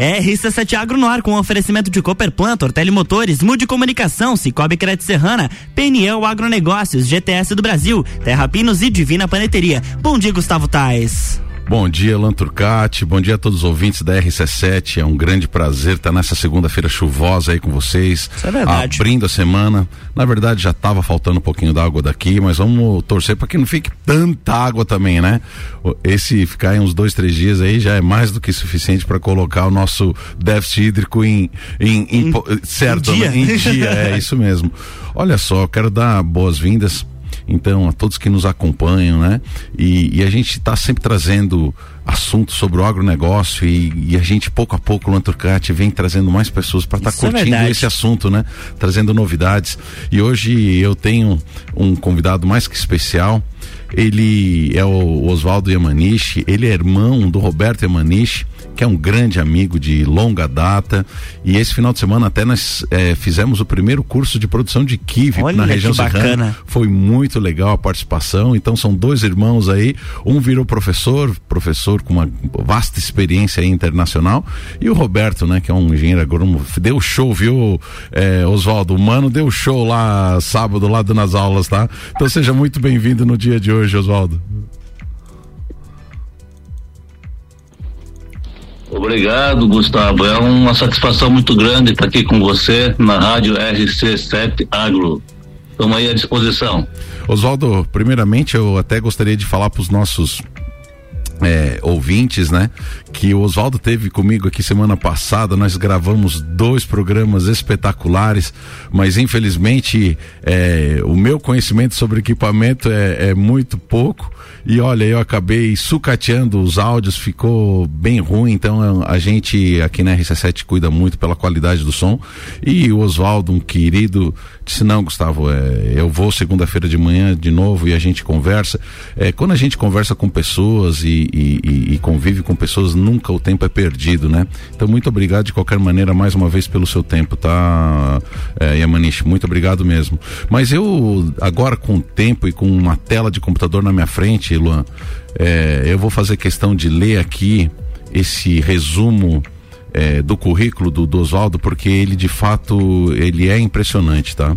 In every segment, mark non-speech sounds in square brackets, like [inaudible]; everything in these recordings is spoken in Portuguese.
RC7 Agro no ar com oferecimento de Cooperplant, Ortele Motores, Mude Comunicação, Cicobi Crédito Serrana, PNL Agronegócios, GTS do Brasil, Terra Pinos e Divina Paneteria. Bom dia, Gustavo Tais. Bom dia, Alan Turcati. Bom dia a todos os ouvintes da RC7. É um grande prazer estar nessa segunda-feira chuvosa aí com vocês. Isso é verdade. Abrindo a semana. Na verdade, já estava faltando um pouquinho d'água daqui, mas vamos torcer para que não fique tanta água também, né? Esse ficar em uns dois, três dias aí já é mais do que suficiente para colocar o nosso déficit hídrico em, em, em, em certo, em dia. Né? em dia. É [laughs] isso mesmo. Olha só, quero dar boas-vindas então, a todos que nos acompanham, né? E, e a gente está sempre trazendo assuntos sobre o agronegócio e, e a gente, pouco a pouco, o Lanturcati vem trazendo mais pessoas para estar tá curtindo é esse assunto, né? Trazendo novidades. E hoje eu tenho um convidado mais que especial. Ele é o Oswaldo Yamanishi, ele é irmão do Roberto Yamanishi que é um grande amigo de longa data. E esse final de semana até nós é, fizemos o primeiro curso de produção de kiwi Olha na região serrana. Foi muito legal a participação. Então são dois irmãos aí. Um virou professor, professor com uma vasta experiência internacional. E o Roberto, né, que é um engenheiro agrônomo, deu show, viu, é, Oswaldo? O mano deu show lá sábado, lá nas aulas, tá? Então seja muito bem-vindo no dia de hoje, Oswaldo. Obrigado, Gustavo. É uma satisfação muito grande estar aqui com você na rádio RC7 Agro. Estamos aí à disposição. Oswaldo, primeiramente eu até gostaria de falar para os nossos é, ouvintes, né? Que o Oswaldo teve comigo aqui semana passada. Nós gravamos dois programas espetaculares, mas infelizmente é, o meu conhecimento sobre equipamento é, é muito pouco. E olha, eu acabei sucateando os áudios, ficou bem ruim. Então a gente aqui na RC7 cuida muito pela qualidade do som. E o Oswaldo, um querido, disse: Não, Gustavo, é, eu vou segunda-feira de manhã de novo e a gente conversa. É, quando a gente conversa com pessoas e, e, e, e convive com pessoas, nunca o tempo é perdido, né? Então, muito obrigado de qualquer maneira, mais uma vez, pelo seu tempo, tá, é? Muito obrigado mesmo. Mas eu, agora com o tempo e com uma tela de computador na minha frente, Luan, é, eu vou fazer questão de ler aqui esse resumo é, do currículo do, do Oswaldo, porque ele de fato ele é impressionante, tá?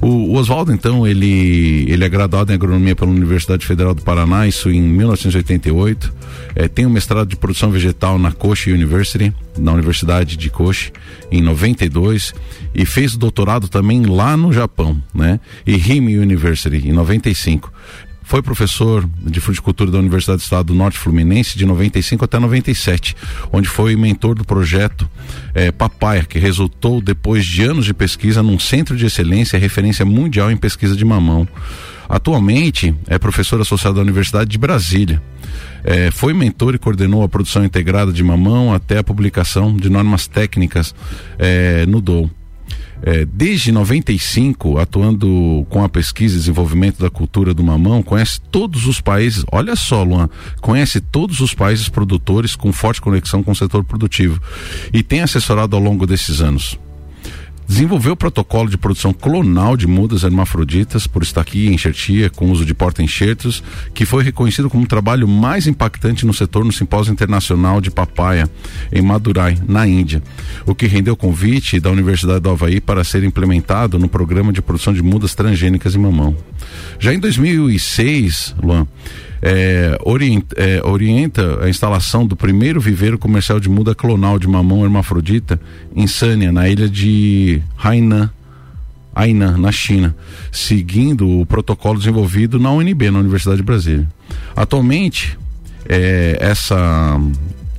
O, o Oswaldo, então, ele, ele é graduado em agronomia pela Universidade Federal do Paraná, isso em 1988. É, tem um mestrado de produção vegetal na Kochi University, na Universidade de Kochi, em 92, e fez doutorado também lá no Japão, né? E Rime University, em 95. Foi professor de fruticultura da Universidade do Estado do Norte Fluminense de 95 até 97, onde foi mentor do projeto eh, Papaya, que resultou depois de anos de pesquisa num centro de excelência, referência mundial em pesquisa de mamão. Atualmente é professor associado da Universidade de Brasília. É, foi mentor e coordenou a produção integrada de mamão até a publicação de normas técnicas é, no DOU. É, desde 95, atuando com a pesquisa e desenvolvimento da cultura do mamão, conhece todos os países, olha só, Luan, conhece todos os países produtores com forte conexão com o setor produtivo e tem assessorado ao longo desses anos. Desenvolveu o protocolo de produção clonal de mudas hermafroditas por estar aqui em enxertia com uso de porta-enxertos, que foi reconhecido como o trabalho mais impactante no setor no Simpósio Internacional de Papaya, em Madurai, na Índia, o que rendeu convite da Universidade do Havaí para ser implementado no programa de produção de mudas transgênicas em mamão. Já em 2006, Luan, é, orienta, é, orienta, a instalação do primeiro viveiro comercial de muda clonal de mamão hermafrodita em Sanya, na ilha de Hainan. Hainan, na China, seguindo o protocolo desenvolvido na UNB, na Universidade de Brasília. Atualmente, é, essa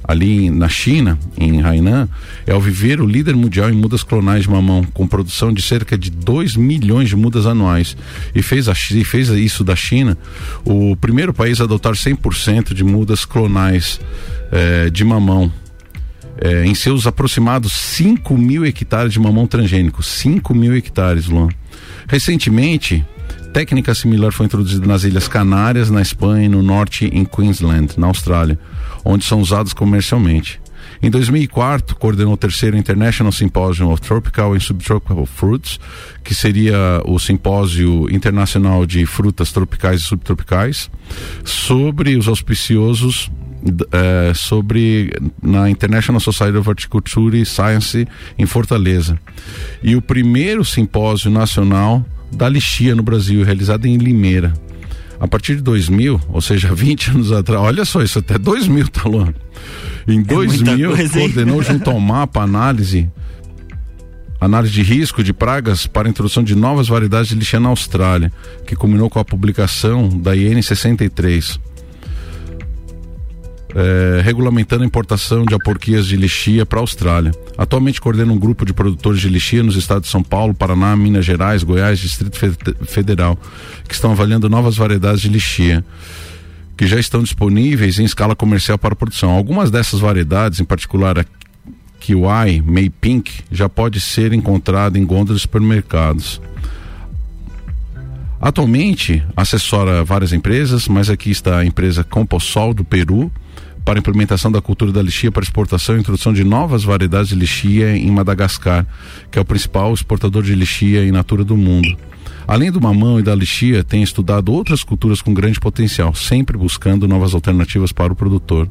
ali na China, em Hainan, é o viveiro líder mundial em mudas clonais de mamão, com produção de cerca de 2 milhões de mudas anuais. E fez, a, e fez isso da China o primeiro país a adotar 100% de mudas clonais eh, de mamão. Eh, em seus aproximados 5 mil hectares de mamão transgênico. 5 mil hectares, Luan. Recentemente, técnica similar foi introduzida nas Ilhas Canárias, na Espanha e no norte em Queensland, na Austrália, onde são usados comercialmente. Em 2004, coordenou o terceiro International Symposium of Tropical and Subtropical Fruits, que seria o simpósio internacional de frutas tropicais e subtropicais, sobre os auspiciosos é, sobre na International Society of Horticulture Science em Fortaleza. E o primeiro simpósio nacional da lixia no Brasil, realizado em Limeira. A partir de 2000, ou seja, [laughs] 20 anos atrás, olha só isso, até 2000, tá louco? Em é 2000, coisa, coordenou junto ao MAPA análise análise de risco de pragas para a introdução de novas variedades de lixia na Austrália, que culminou com a publicação da IN 63 é, regulamentando a importação de aporquias de lixia para a Austrália. Atualmente coordena um grupo de produtores de lixia nos estados de São Paulo, Paraná, Minas Gerais, Goiás, Distrito Federal, que estão avaliando novas variedades de lixia que já estão disponíveis em escala comercial para produção. Algumas dessas variedades, em particular a Kiwi, May Pink, já pode ser encontrada em gôndolas de supermercados. Atualmente assessora várias empresas, mas aqui está a empresa Composol do Peru, para implementação da cultura da lixia para exportação e introdução de novas variedades de lixia em Madagascar, que é o principal exportador de lixia in natura do mundo. Além do mamão e da lixia, tem estudado outras culturas com grande potencial, sempre buscando novas alternativas para o produtor.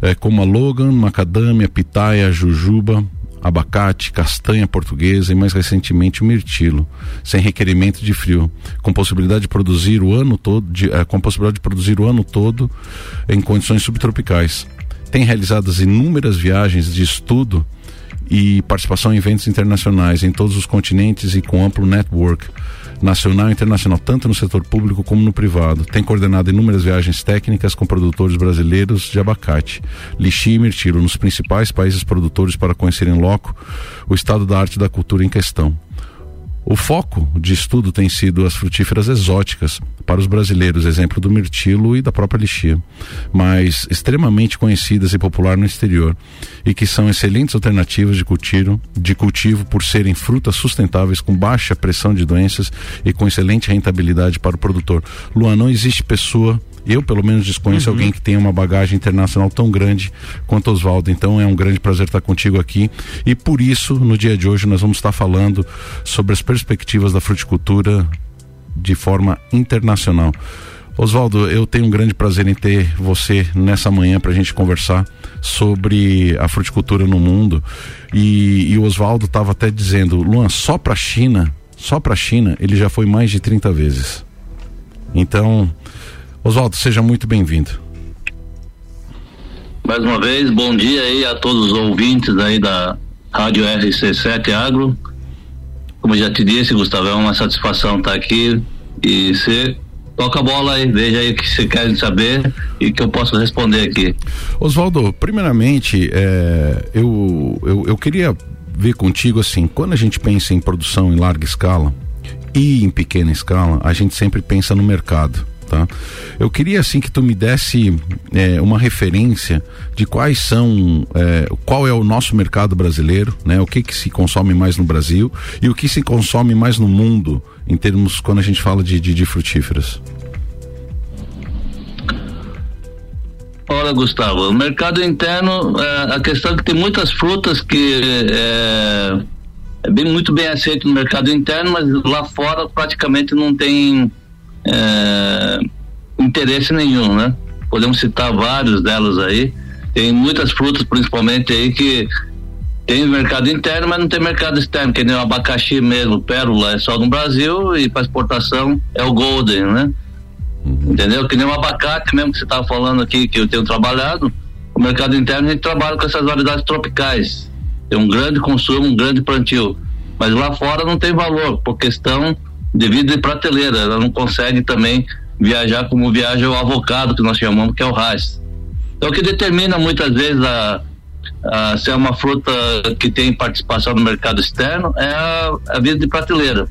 É, como a Logan, macadâmia, pitaia, jujuba, abacate, castanha portuguesa e mais recentemente o mirtilo, sem requerimento de frio, com possibilidade de produzir o ano todo, de, eh, com possibilidade de produzir o ano todo em condições subtropicais. Tem realizado inúmeras viagens de estudo e participação em eventos internacionais em todos os continentes e com amplo network nacional e internacional, tanto no setor público como no privado. Tem coordenado inúmeras viagens técnicas com produtores brasileiros de abacate, lixia e mirtilo nos principais países produtores para conhecer em loco o estado da arte e da cultura em questão. O foco de estudo tem sido as frutíferas exóticas para os brasileiros, exemplo do mirtilo e da própria lixia, mas extremamente conhecidas e popular no exterior e que são excelentes alternativas de cultivo, de cultivo por serem frutas sustentáveis com baixa pressão de doenças e com excelente rentabilidade para o produtor. Luan, não existe pessoa eu, pelo menos, desconheço uhum. alguém que tenha uma bagagem internacional tão grande quanto Oswaldo. Então é um grande prazer estar contigo aqui. E por isso, no dia de hoje, nós vamos estar falando sobre as perspectivas da fruticultura de forma internacional. Oswaldo, eu tenho um grande prazer em ter você nessa manhã para a gente conversar sobre a fruticultura no mundo. E, e o Oswaldo estava até dizendo, Luan, só para a China, só para a China, ele já foi mais de 30 vezes. Então, Oswaldo, seja muito bem-vindo. Mais uma vez, bom dia aí a todos os ouvintes aí da Rádio RC7 Agro. Como já te disse, Gustavo, é uma satisfação estar aqui e você toca a bola aí, veja aí o que você quer saber e que eu posso responder aqui. Oswaldo, primeiramente, é, eu, eu, eu queria ver contigo assim, quando a gente pensa em produção em larga escala e em pequena escala, a gente sempre pensa no mercado tá? Eu queria assim que tu me desse é, uma referência de quais são, é, qual é o nosso mercado brasileiro, né? O que que se consome mais no Brasil e o que se consome mais no mundo em termos quando a gente fala de, de, de frutíferas. Olha, Gustavo, o mercado interno, é, a questão é que tem muitas frutas que é, é, bem, muito bem aceito no mercado interno, mas lá fora praticamente não tem é, interesse nenhum, né? Podemos citar vários delas aí. Tem muitas frutas, principalmente aí, que tem mercado interno, mas não tem mercado externo, que nem o abacaxi mesmo, pérola é só no Brasil e para exportação é o golden, né? Uhum. Entendeu? Que nem o abacate mesmo que você estava falando aqui, que eu tenho trabalhado, o mercado interno a gente trabalha com essas variedades tropicais. Tem um grande consumo, um grande plantio. Mas lá fora não tem valor, por questão devido de prateleira. Ela não consegue também viajar como viaja o avocado, que nós chamamos, que é o RAS. Então, o que determina muitas vezes a, a, se é uma fruta que tem participação no mercado externo é a, a vida de prateleira.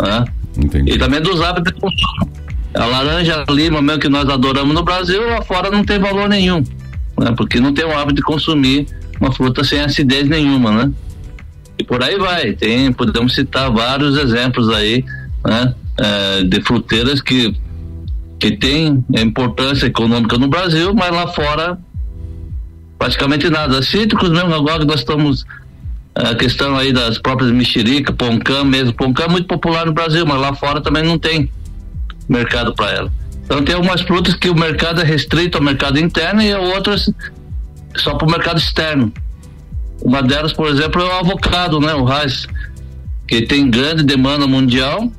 Né? E também dos hábitos de consumo. A laranja, a lima, mesmo que nós adoramos no Brasil, lá fora não tem valor nenhum. Né? Porque não tem o hábito de consumir uma fruta sem acidez nenhuma, né? E por aí vai. Tem, podemos citar vários exemplos aí né, é, de fruteiras que, que tem importância econômica no Brasil, mas lá fora praticamente nada. Cítricos mesmo, agora que nós estamos a questão aí das próprias mexerica, poncã mesmo, poncã é muito popular no Brasil, mas lá fora também não tem mercado para ela. Então tem algumas frutas que o mercado é restrito ao mercado interno e outras só para o mercado externo. Uma delas, por exemplo, é o avocado, né? O raiz, que tem grande demanda mundial,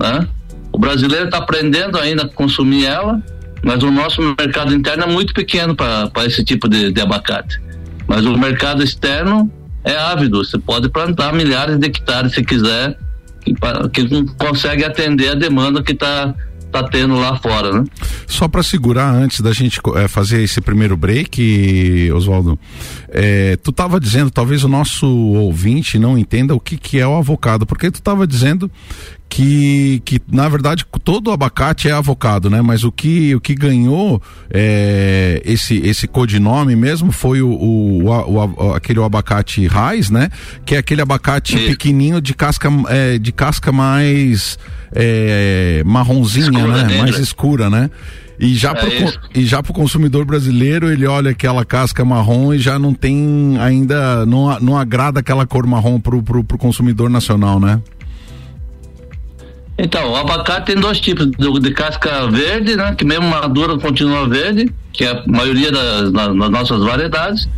né? O brasileiro está aprendendo ainda a consumir ela, mas o nosso mercado interno é muito pequeno para esse tipo de, de abacate. Mas o mercado externo é ávido, você pode plantar milhares de hectares se quiser, que, que consegue atender a demanda que está tá tendo lá fora, né? Só para segurar antes da gente é, fazer esse primeiro break, Oswaldo, é, tu estava dizendo, talvez o nosso ouvinte não entenda o que que é o avocado, porque tu estava dizendo que, que na verdade todo abacate é avocado, né? Mas o que, o que ganhou é, esse, esse codinome mesmo foi o, o, o, o aquele abacate raiz, né? Que é aquele abacate Isso. pequenininho de casca, é, de casca mais é, marronzinha, escura né? Mais escura, né? E já, é pro, e já pro consumidor brasileiro, ele olha aquela casca marrom e já não tem ainda, não, não agrada aquela cor marrom pro, pro, pro consumidor nacional, né? Então, o abacate tem dois tipos, de, de casca verde, né? Que mesmo madura continua verde, que é a maioria das, das nossas variedades,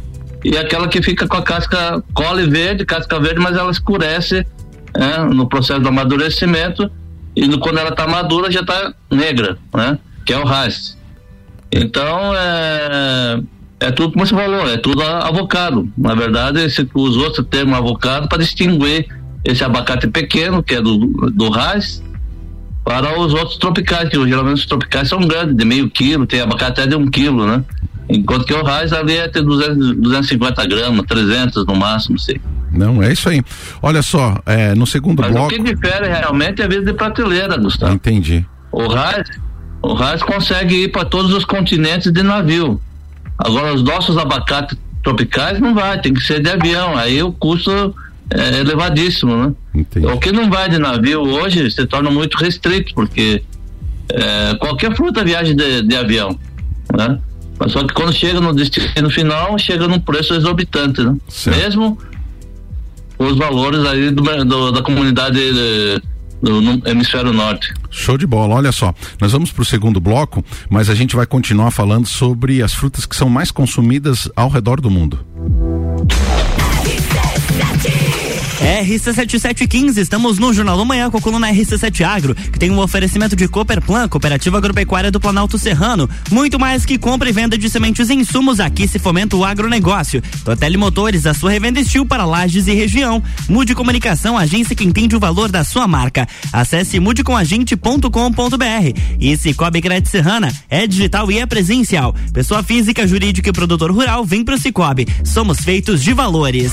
e aquela que fica com a casca cole verde, casca verde, mas ela escurece né? no processo do amadurecimento, e no, quando ela está madura já está negra, né? Que é o raiz. Então, é, é tudo como você falou, é tudo avocado. Na verdade, você usou esse termo avocado para distinguir esse abacate pequeno, que é do, do raiz, para os outros tropicais, que geralmente os tropicais são grandes, de meio quilo, tem abacate até de um quilo, né? Enquanto que o raiz ali é ter 200, 250 gramas, 300 no máximo, sei. Não, é isso aí. Olha só, é, no segundo Mas bloco. O que difere realmente é a vida de prateleira, Gustavo. Entendi. O raiz, o raiz consegue ir para todos os continentes de navio. Agora, os nossos abacates tropicais não vai, tem que ser de avião. Aí o custo é elevadíssimo, né? Entendi. O que não vai de navio hoje se torna muito restrito, porque é, qualquer fruta viaja de, de, avião, né? Mas só que quando chega no destino final, chega num preço exorbitante, né? Certo. Mesmo os valores aí do, do, da comunidade de, do, no hemisfério norte. Show de bola, olha só, nós vamos para o segundo bloco, mas a gente vai continuar falando sobre as frutas que são mais consumidas ao redor do mundo. RC7715, estamos no Jornal da Manhã com a coluna RC7 Agro, que tem um oferecimento de Cooperplan, Cooperativa Agropecuária do Planalto Serrano. Muito mais que compra e venda de sementes e insumos, aqui se fomenta o agronegócio. Totelli Motores, a sua revenda estil para lajes e região. Mude Comunicação, agência que entende o valor da sua marca. Acesse mudecomagente.com.br. E Cicobi Crédito Serrana é digital e é presencial. Pessoa física, jurídica e produtor rural, vem pro Cicobi. Somos feitos de valores.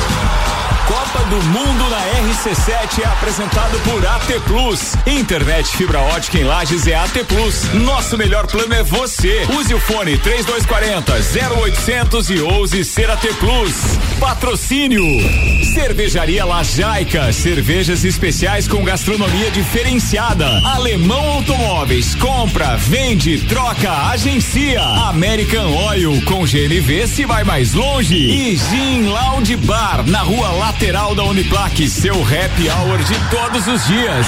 Copa do Mundo na RC7 é apresentado por AT Plus. Internet fibra ótica em Lages é AT Plus. Nosso melhor plano é você. Use o fone 3240 0800 e ouse ser AT Plus. Patrocínio. Cervejaria Lajaica. Cervejas especiais com gastronomia diferenciada. Alemão Automóveis. Compra, vende, troca, agencia. American Oil com GNV se vai mais longe. E Gin Lounge Bar na rua lateral da Uniplaque, seu happy hour de todos os dias.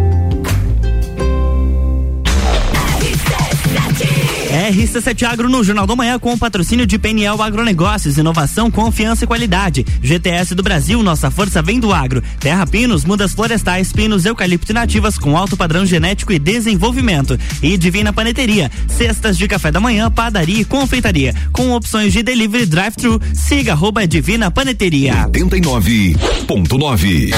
RC7 Agro no Jornal da Manhã com o patrocínio de PNL Agronegócios, inovação, confiança e qualidade. GTS do Brasil, nossa força vem do agro. Terra Pinos, mudas florestais, pinos, eucalipto e nativas com alto padrão genético e desenvolvimento. E Divina Paneteria, cestas de café da manhã, padaria e confeitaria, com opções de delivery drive-thru. Siga arroba Divina Paneteria. 89.9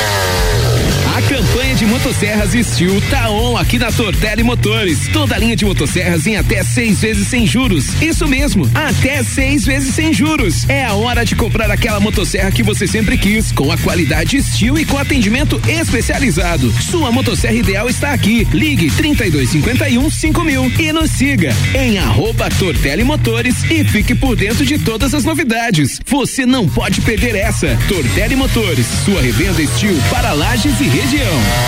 a campanha de motosserras Steel tá on aqui na Tortelli Motores. Toda linha de motosserras em até seis vezes sem juros. Isso mesmo, até seis vezes sem juros. É a hora de comprar aquela motosserra que você sempre quis, com a qualidade Steel e com atendimento especializado. Sua motosserra ideal está aqui. Ligue 3251 5000 e nos siga em arroba Motores e fique por dentro de todas as novidades. Você não pode perder essa. Tortelli Motores, sua revenda Steel para lajes e região.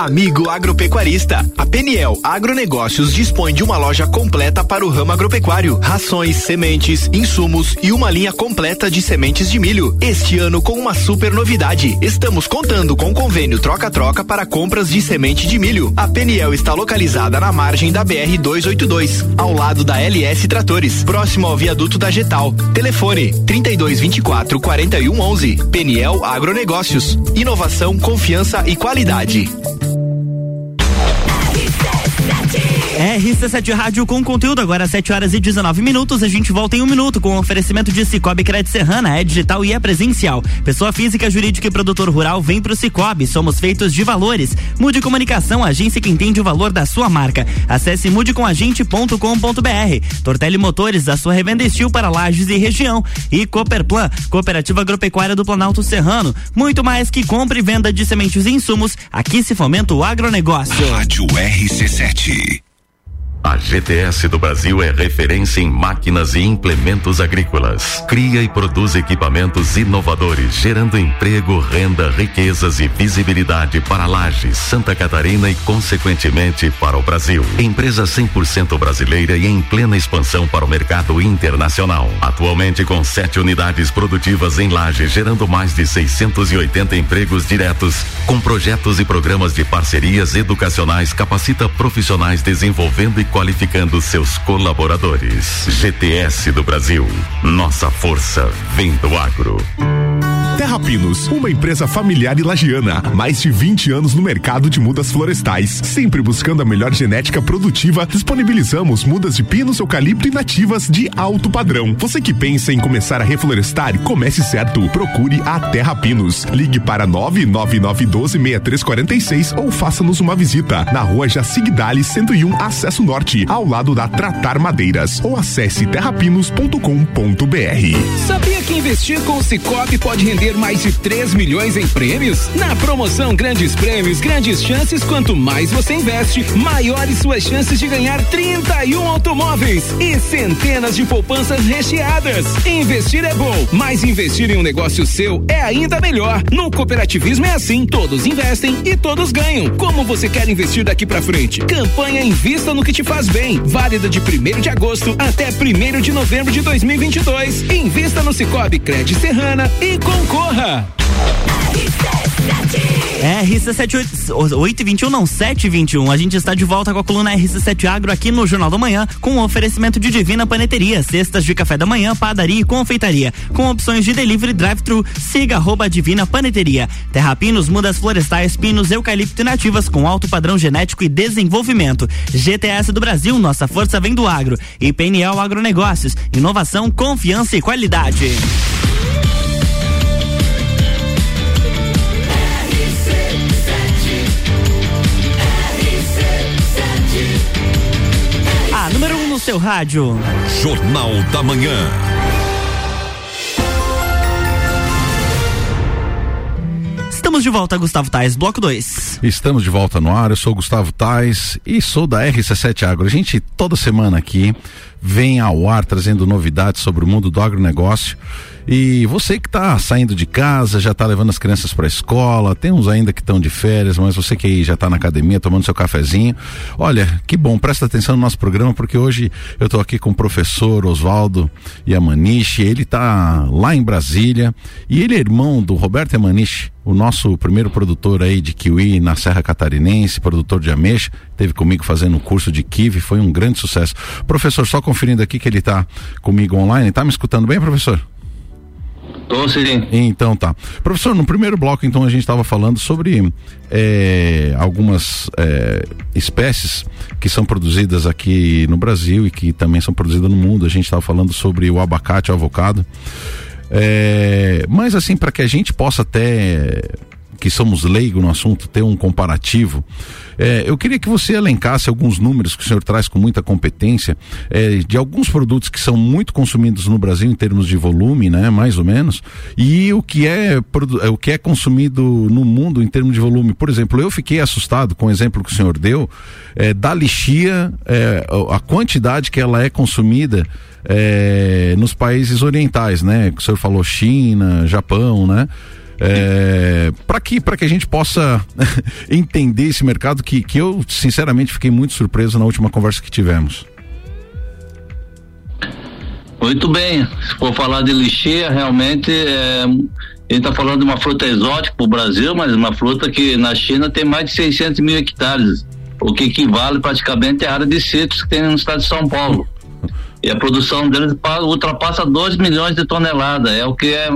Amigo agropecuarista, a Peniel Agronegócios dispõe de uma loja completa para o ramo agropecuário, rações, sementes, insumos e uma linha completa de sementes de milho. Este ano com uma super novidade, estamos contando com convênio troca-troca para compras de semente de milho. A Peniel está localizada na margem da BR 282, ao lado da LS Tratores, próximo ao viaduto da Getal. Telefone 3224 4111. Peniel Agronegócios. Inovação, confiança e qualidade. RC7 Rádio com conteúdo agora às 7 horas e 19 minutos. A gente volta em um minuto com oferecimento de Cicobi Crédito Serrana, é digital e é presencial. Pessoa física, jurídica e produtor rural vem pro Cicobi. Somos feitos de valores. Mude Comunicação, agência que entende o valor da sua marca. Acesse mudecomagente.com.br. Tortelli Motores, a sua revenda estil para lajes e região. E Cooperplan, Cooperativa Agropecuária do Planalto Serrano. Muito mais que compra e venda de sementes e insumos. Aqui se fomenta o agronegócio. Rádio RC7. A GTS do Brasil é referência em máquinas e implementos agrícolas. Cria e produz equipamentos inovadores, gerando emprego, renda, riquezas e visibilidade para Lages, Santa Catarina e, consequentemente, para o Brasil. Empresa 100% brasileira e em plena expansão para o mercado internacional. Atualmente com sete unidades produtivas em Lages, gerando mais de 680 empregos diretos, com projetos e programas de parcerias educacionais, capacita profissionais desenvolvendo e qualificando seus colaboradores. GTS do Brasil. Nossa força vem do agro. Terra Pinos, uma empresa familiar e lagiana, mais de 20 anos no mercado de mudas florestais, sempre buscando a melhor genética produtiva, disponibilizamos mudas de pinos, eucalipto e nativas de alto padrão. Você que pensa em começar a reflorestar, comece certo. Procure a Terra Pinos. Ligue para 999126346 ou faça-nos uma visita na rua Jacigdali 101, acesso norte, ao lado da Tratar Madeiras, ou acesse terrapinos.com.br. Sabia que investir com o Cicobi pode render mais de 3 milhões em prêmios? Na promoção Grandes Prêmios, Grandes Chances, quanto mais você investe, maiores suas chances de ganhar 31 automóveis e centenas de poupanças recheadas. Investir é bom, mas investir em um negócio seu é ainda melhor. No cooperativismo é assim, todos investem e todos ganham. Como você quer investir daqui para frente? Campanha Invista no que te faz bem, válida de 1 de agosto até 1 de novembro de 2022. Invista no Cicobi Cred Serrana e concorra. RC7821 não 721. A gente está de volta com a coluna RC7 Agro aqui no Jornal da Manhã com oferecimento de Divina Paneteria, cestas de café da manhã, padaria e confeitaria, com opções de delivery drive-thru. Siga arroba Divina Paneteria. Terra Pinos, mudas florestais, pinos, eucalipto e nativas com alto padrão genético e desenvolvimento. GTS do Brasil, nossa força vem do agro. E PNL Agronegócios, inovação, confiança e qualidade. Seu rádio. Jornal da Manhã. Estamos de volta, Gustavo Tais, bloco 2. Estamos de volta no ar, eu sou Gustavo Tais e sou da RC7 Agro. A gente toda semana aqui vem ao ar trazendo novidades sobre o mundo do agronegócio E você que está saindo de casa, já está levando as crianças para a escola, tem uns ainda que estão de férias, mas você que já está na academia tomando seu cafezinho, olha, que bom, presta atenção no nosso programa, porque hoje eu estou aqui com o professor Oswaldo Yamanishi, ele está lá em Brasília e ele é irmão do Roberto Yamanishi, o nosso primeiro produtor aí de kiwi na Serra Catarinense, produtor de ameixa, teve comigo fazendo um curso de kiwi, foi um grande sucesso. Professor, só conferindo aqui que ele está comigo online, tá me escutando bem, professor? Sim. Então tá. Professor, no primeiro bloco, então, a gente estava falando sobre é, algumas é, espécies que são produzidas aqui no Brasil e que também são produzidas no mundo. A gente estava falando sobre o abacate, o avocado. É, mas assim, para que a gente possa até que somos leigos no assunto, ter um comparativo. É, eu queria que você elencasse alguns números que o senhor traz com muita competência é, de alguns produtos que são muito consumidos no Brasil em termos de volume, né, mais ou menos, e o que é o que é consumido no mundo em termos de volume. Por exemplo, eu fiquei assustado com o exemplo que o senhor deu é, da lixia, é, a quantidade que ela é consumida é, nos países orientais, né? O senhor falou China, Japão, né? É, para que para que a gente possa [laughs] entender esse mercado que, que eu sinceramente fiquei muito surpreso na última conversa que tivemos. Muito bem, se for falar de lixeira, realmente é, gente está falando de uma fruta exótica para o Brasil, mas uma fruta que na China tem mais de 600 mil hectares, o que equivale praticamente à área de citros que tem no estado de São Paulo. E a produção deles ultrapassa 2 milhões de toneladas, é o que é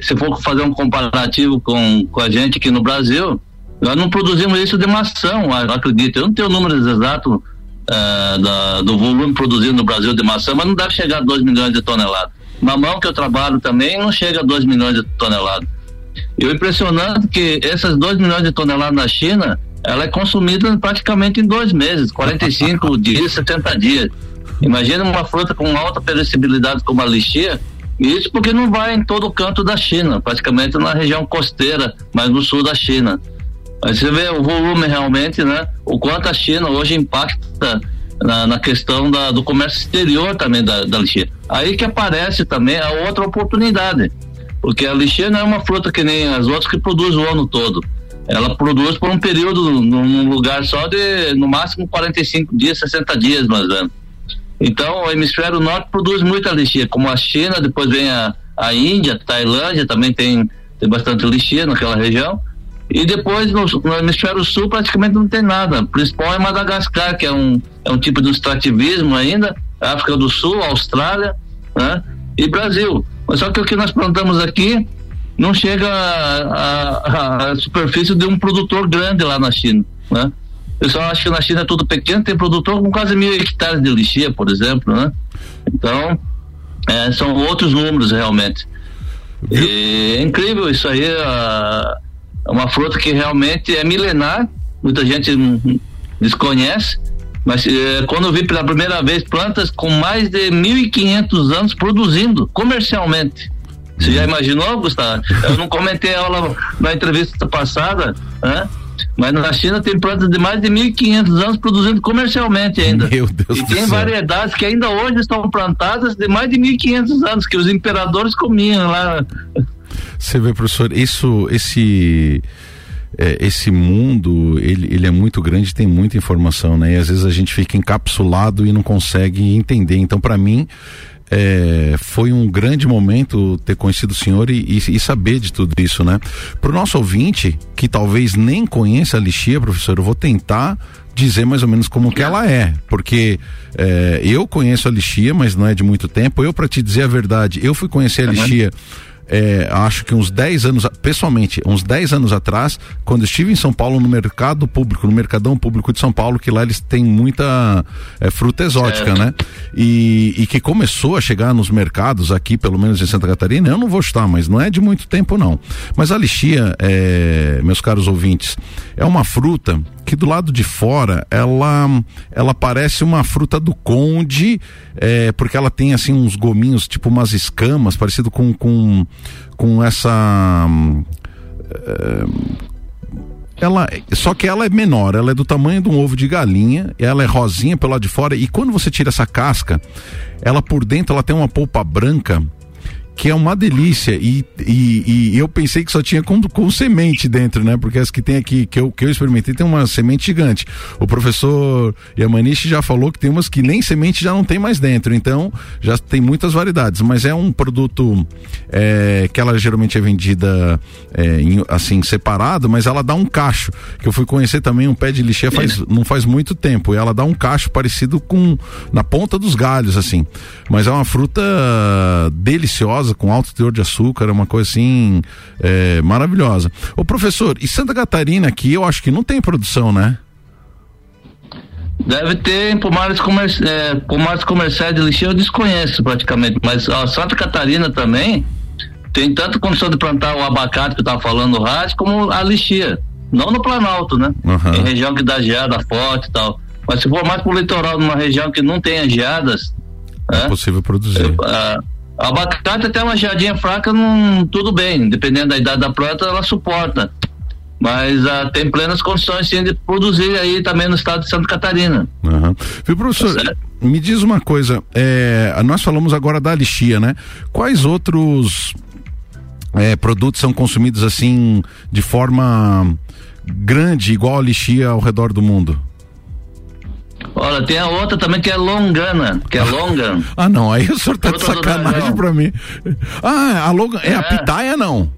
se for fazer um comparativo com, com a gente aqui no Brasil, nós não produzimos isso de maçã, acredito. Eu não tenho números exatos uh, da, do volume produzido no Brasil de maçã, mas não deve chegar a 2 milhões de toneladas. Mamão que eu trabalho também não chega a 2 milhões de toneladas. E o impressionante é que essas 2 milhões de toneladas na China, ela é consumida praticamente em dois meses, 45 [laughs] dias, 70 dias. Imagina uma fruta com alta perecibilidade como a lixia, isso porque não vai em todo canto da China, praticamente na região costeira, mas no sul da China. Mas você vê o volume realmente, né? O quanto a China hoje impacta na, na questão da, do comércio exterior também da, da lixia. Aí que aparece também a outra oportunidade, porque a lixia não é uma fruta que nem as outras que produz o ano todo. Ela produz por um período, num lugar só de no máximo 45 dias, 60 dias, mais ou menos. Então, o hemisfério norte produz muita lixia, como a China, depois vem a, a Índia, Tailândia também tem, tem bastante lixia naquela região. E depois no, no, hemisfério sul praticamente não tem nada. Principal é Madagascar, que é um, é um tipo de extrativismo ainda, África do Sul, Austrália, né? E Brasil. Mas só que o que nós plantamos aqui não chega à superfície de um produtor grande lá na China, né? O pessoal acha que na China é tudo pequeno, tem produtor com quase mil hectares de lixia, por exemplo, né? Então, é, são outros números realmente. E é incrível isso aí, é uma fruta que realmente é milenar, muita gente desconhece, mas é, quando eu vi pela primeira vez plantas com mais de 1.500 anos produzindo comercialmente. Você já imaginou, Gustavo? Eu não comentei a aula na entrevista passada, né? Mas na China tem plantas de mais de 1.500 anos produzindo comercialmente ainda. Meu Deus e tem variedades que ainda hoje estão plantadas de mais de 1.500 anos, que os imperadores comiam lá. Você vê, professor, isso, esse. É, esse mundo ele, ele é muito grande tem muita informação né e às vezes a gente fica encapsulado e não consegue entender então para mim é, foi um grande momento ter conhecido o senhor e, e, e saber de tudo isso, né? Para o nosso ouvinte, que talvez nem conheça a lixia, professor, eu vou tentar dizer mais ou menos como que ela é, porque é, eu conheço a lixia, mas não é de muito tempo. Eu, para te dizer a verdade, eu fui conhecer a lixia é, acho que uns 10 anos, pessoalmente, uns 10 anos atrás, quando estive em São Paulo no mercado público, no Mercadão Público de São Paulo, que lá eles têm muita é, fruta exótica, é. né? E, e, que começou a chegar nos mercados aqui, pelo menos em Santa Catarina, eu não vou chutar, mas não é de muito tempo não. Mas a lixia, é, meus caros ouvintes, é uma fruta que do lado de fora ela ela parece uma fruta do conde é, porque ela tem assim uns gominhos tipo umas escamas parecido com com, com essa é, ela só que ela é menor ela é do tamanho de um ovo de galinha ela é rosinha pelo lado de fora e quando você tira essa casca ela por dentro ela tem uma polpa branca que é uma delícia. E, e, e eu pensei que só tinha com, com semente dentro, né? Porque as que tem aqui, que eu, que eu experimentei, tem uma semente gigante. O professor Yamanishi já falou que tem umas que nem semente já não tem mais dentro, então já tem muitas variedades, mas é um produto é, que ela geralmente é vendida é, em, assim, separado, mas ela dá um cacho, que eu fui conhecer também um pé de lixia faz, não faz muito tempo, e ela dá um cacho parecido com na ponta dos galhos, assim, mas é uma fruta deliciosa, com alto teor de açúcar, é uma coisa assim é, maravilhosa. Ô professor, e Santa Catarina aqui eu acho que não tem produção, né? Deve ter em pomares, comer, é, pomares comerciais de lixeira, eu desconheço praticamente, mas ó, Santa Catarina também tem tanto condição de plantar o abacate que eu estava falando no rádio, como a lixia. Não no Planalto, né? Uhum. Em região que dá geada forte e tal. Mas se for mais pro litoral, numa região que não tenha geadas. É né? possível produzir. É, abacate até uma geadinha fraca, não, tudo bem. Dependendo da idade da planta, ela suporta. Mas uh, tem plenas condições sim de produzir aí também no estado de Santa Catarina. Uhum. Viu, professor? Tá me diz uma coisa, é, nós falamos agora da lixia, né? Quais outros é, produtos são consumidos assim de forma grande, igual a lixia ao redor do mundo? Olha, tem a outra também que é longana, que é longa. [laughs] ah, não, aí o senhor tá de sacanagem pra mim. Ah, a longa, é, é a pitaia não?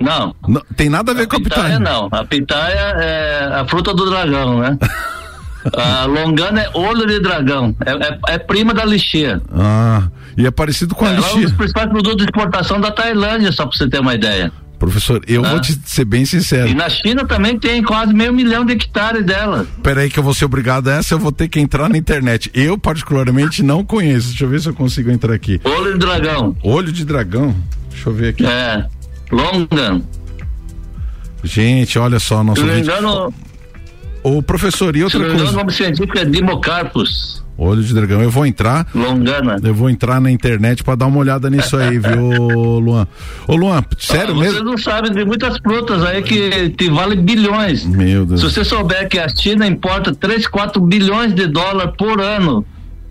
Não. não. Tem nada a ver a com a pitaia. Não, a pitaia é a fruta do dragão, né? [laughs] a longana é olho de dragão, é, é, é, prima da lixia. Ah, e é parecido com a lixia. É um dos principais produtos de exportação da Tailândia, só pra você ter uma ideia. Professor, eu ah. vou te ser bem sincero. E na China também tem quase meio milhão de hectares dela. Peraí que eu vou ser obrigado a essa, eu vou ter que entrar na internet. Eu particularmente não conheço. Deixa eu ver se eu consigo entrar aqui. Olho de dragão. Olho de dragão? Deixa eu ver aqui. É. Longa. Gente, olha só, nosso Se não me engano, Ô professor, e outra Se coisa? O nome científico é Dimocarpus. Olho de dragão. Eu vou entrar. Longana. Eu vou entrar na internet para dar uma olhada nisso aí, viu, Luan? Ô, Luan, sério ah, mesmo? Vocês não sabem de muitas frutas aí que, que valem bilhões. Meu Deus. Se você souber que a China importa 3, 4 bilhões de dólares por ano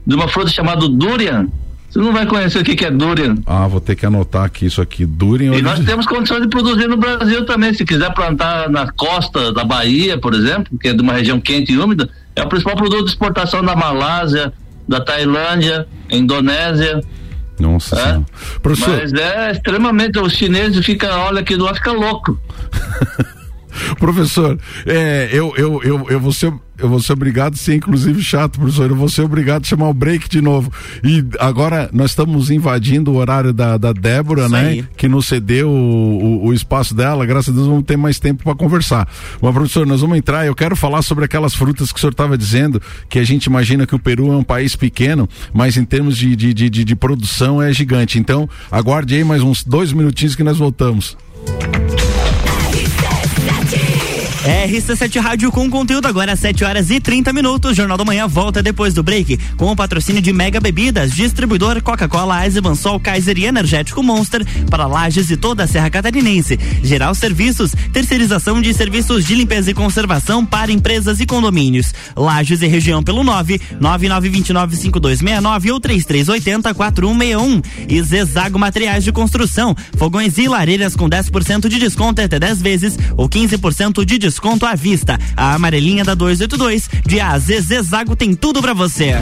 de uma fruta chamada durian, você não vai conhecer o que, que é durian. Ah, vou ter que anotar aqui isso aqui. Durian. E nós de... temos condições de produzir no Brasil também. Se quiser plantar na costa da Bahia, por exemplo, que é de uma região quente e úmida, é o principal produto de exportação da Malásia, da Tailândia, Indonésia. Nossa é? Professor... Mas é extremamente, os chineses ficam, olha aqui do lado, fica louco. [laughs] Professor, é, eu, eu, eu, eu vou ser eu vou ser obrigado a ser inclusive chato, professor. Eu vou ser obrigado a chamar o break de novo. E agora nós estamos invadindo o horário da, da Débora, Isso né? Aí. Que nos cedeu o, o, o, espaço dela. Graças a Deus vamos ter mais tempo para conversar. Mas, professor, nós vamos entrar. Eu quero falar sobre aquelas frutas que o senhor estava dizendo, que a gente imagina que o Peru é um país pequeno, mas em termos de, de, de, de, de produção é gigante. Então, aguarde aí mais uns dois minutinhos que nós voltamos. RC7 Rádio com conteúdo agora às 7 horas e 30 minutos. Jornal da Manhã volta depois do break com o patrocínio de Mega Bebidas, distribuidor Coca-Cola, Sol, Kaiser e Energético Monster para Lages e toda a Serra Catarinense. Geral Serviços, terceirização de serviços de limpeza e conservação para empresas e condomínios. Lages e região pelo 9 99295269 ou 3380 4161. E Zezago Materiais de Construção, fogões e lareiras com 10% de desconto até 10 vezes ou 15% de desconto desconto à vista. A amarelinha da 282 de AZ Zago tem tudo para você.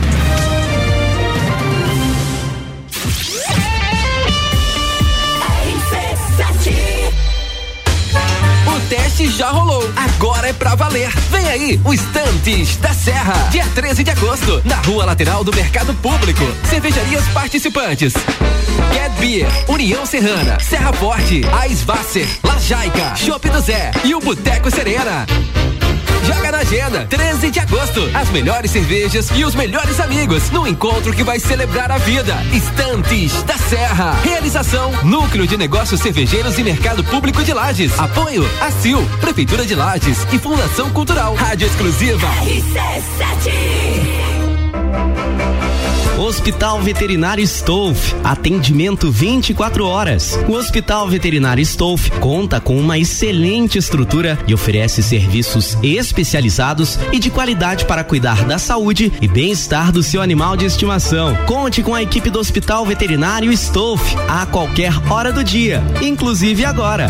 Teste já rolou. Agora é pra valer. Vem aí, o Estantes da Serra. Dia 13 de agosto, na rua lateral do Mercado Público. Cervejarias participantes. Get Beer, União Serrana, Serra Forte, Aisvasser, Lajaica, Chopp do Zé e o Boteco Serena. Joga na agenda, 13 de agosto. As melhores cervejas e os melhores amigos no encontro que vai celebrar a vida. Estantes da Serra. Realização: Núcleo de Negócios Cervejeiros e Mercado Público de Lages. Apoio: ACIL, Prefeitura de Lages e Fundação Cultural. Rádio Exclusiva. RC7. Hospital Veterinário Stolf, atendimento 24 horas. O Hospital Veterinário Stolf conta com uma excelente estrutura e oferece serviços especializados e de qualidade para cuidar da saúde e bem-estar do seu animal de estimação. Conte com a equipe do Hospital Veterinário Stolf a qualquer hora do dia, inclusive agora.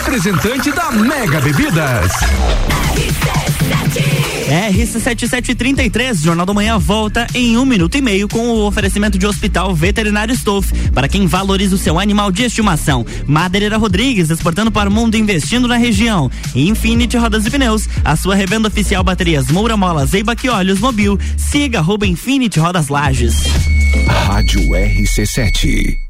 representante da Mega Bebidas. RC7733, Jornal da Manhã volta em um minuto e meio com o oferecimento de Hospital Veterinário Stolf para quem valoriza o seu animal de estimação. Madeireira Rodrigues, exportando para o mundo, investindo na região. Infinity Rodas e Pneus, a sua revenda oficial baterias Moura Mola, Zeiba que Olhos Mobil. Siga arroba Infinity Rodas Lages. Rádio RC7.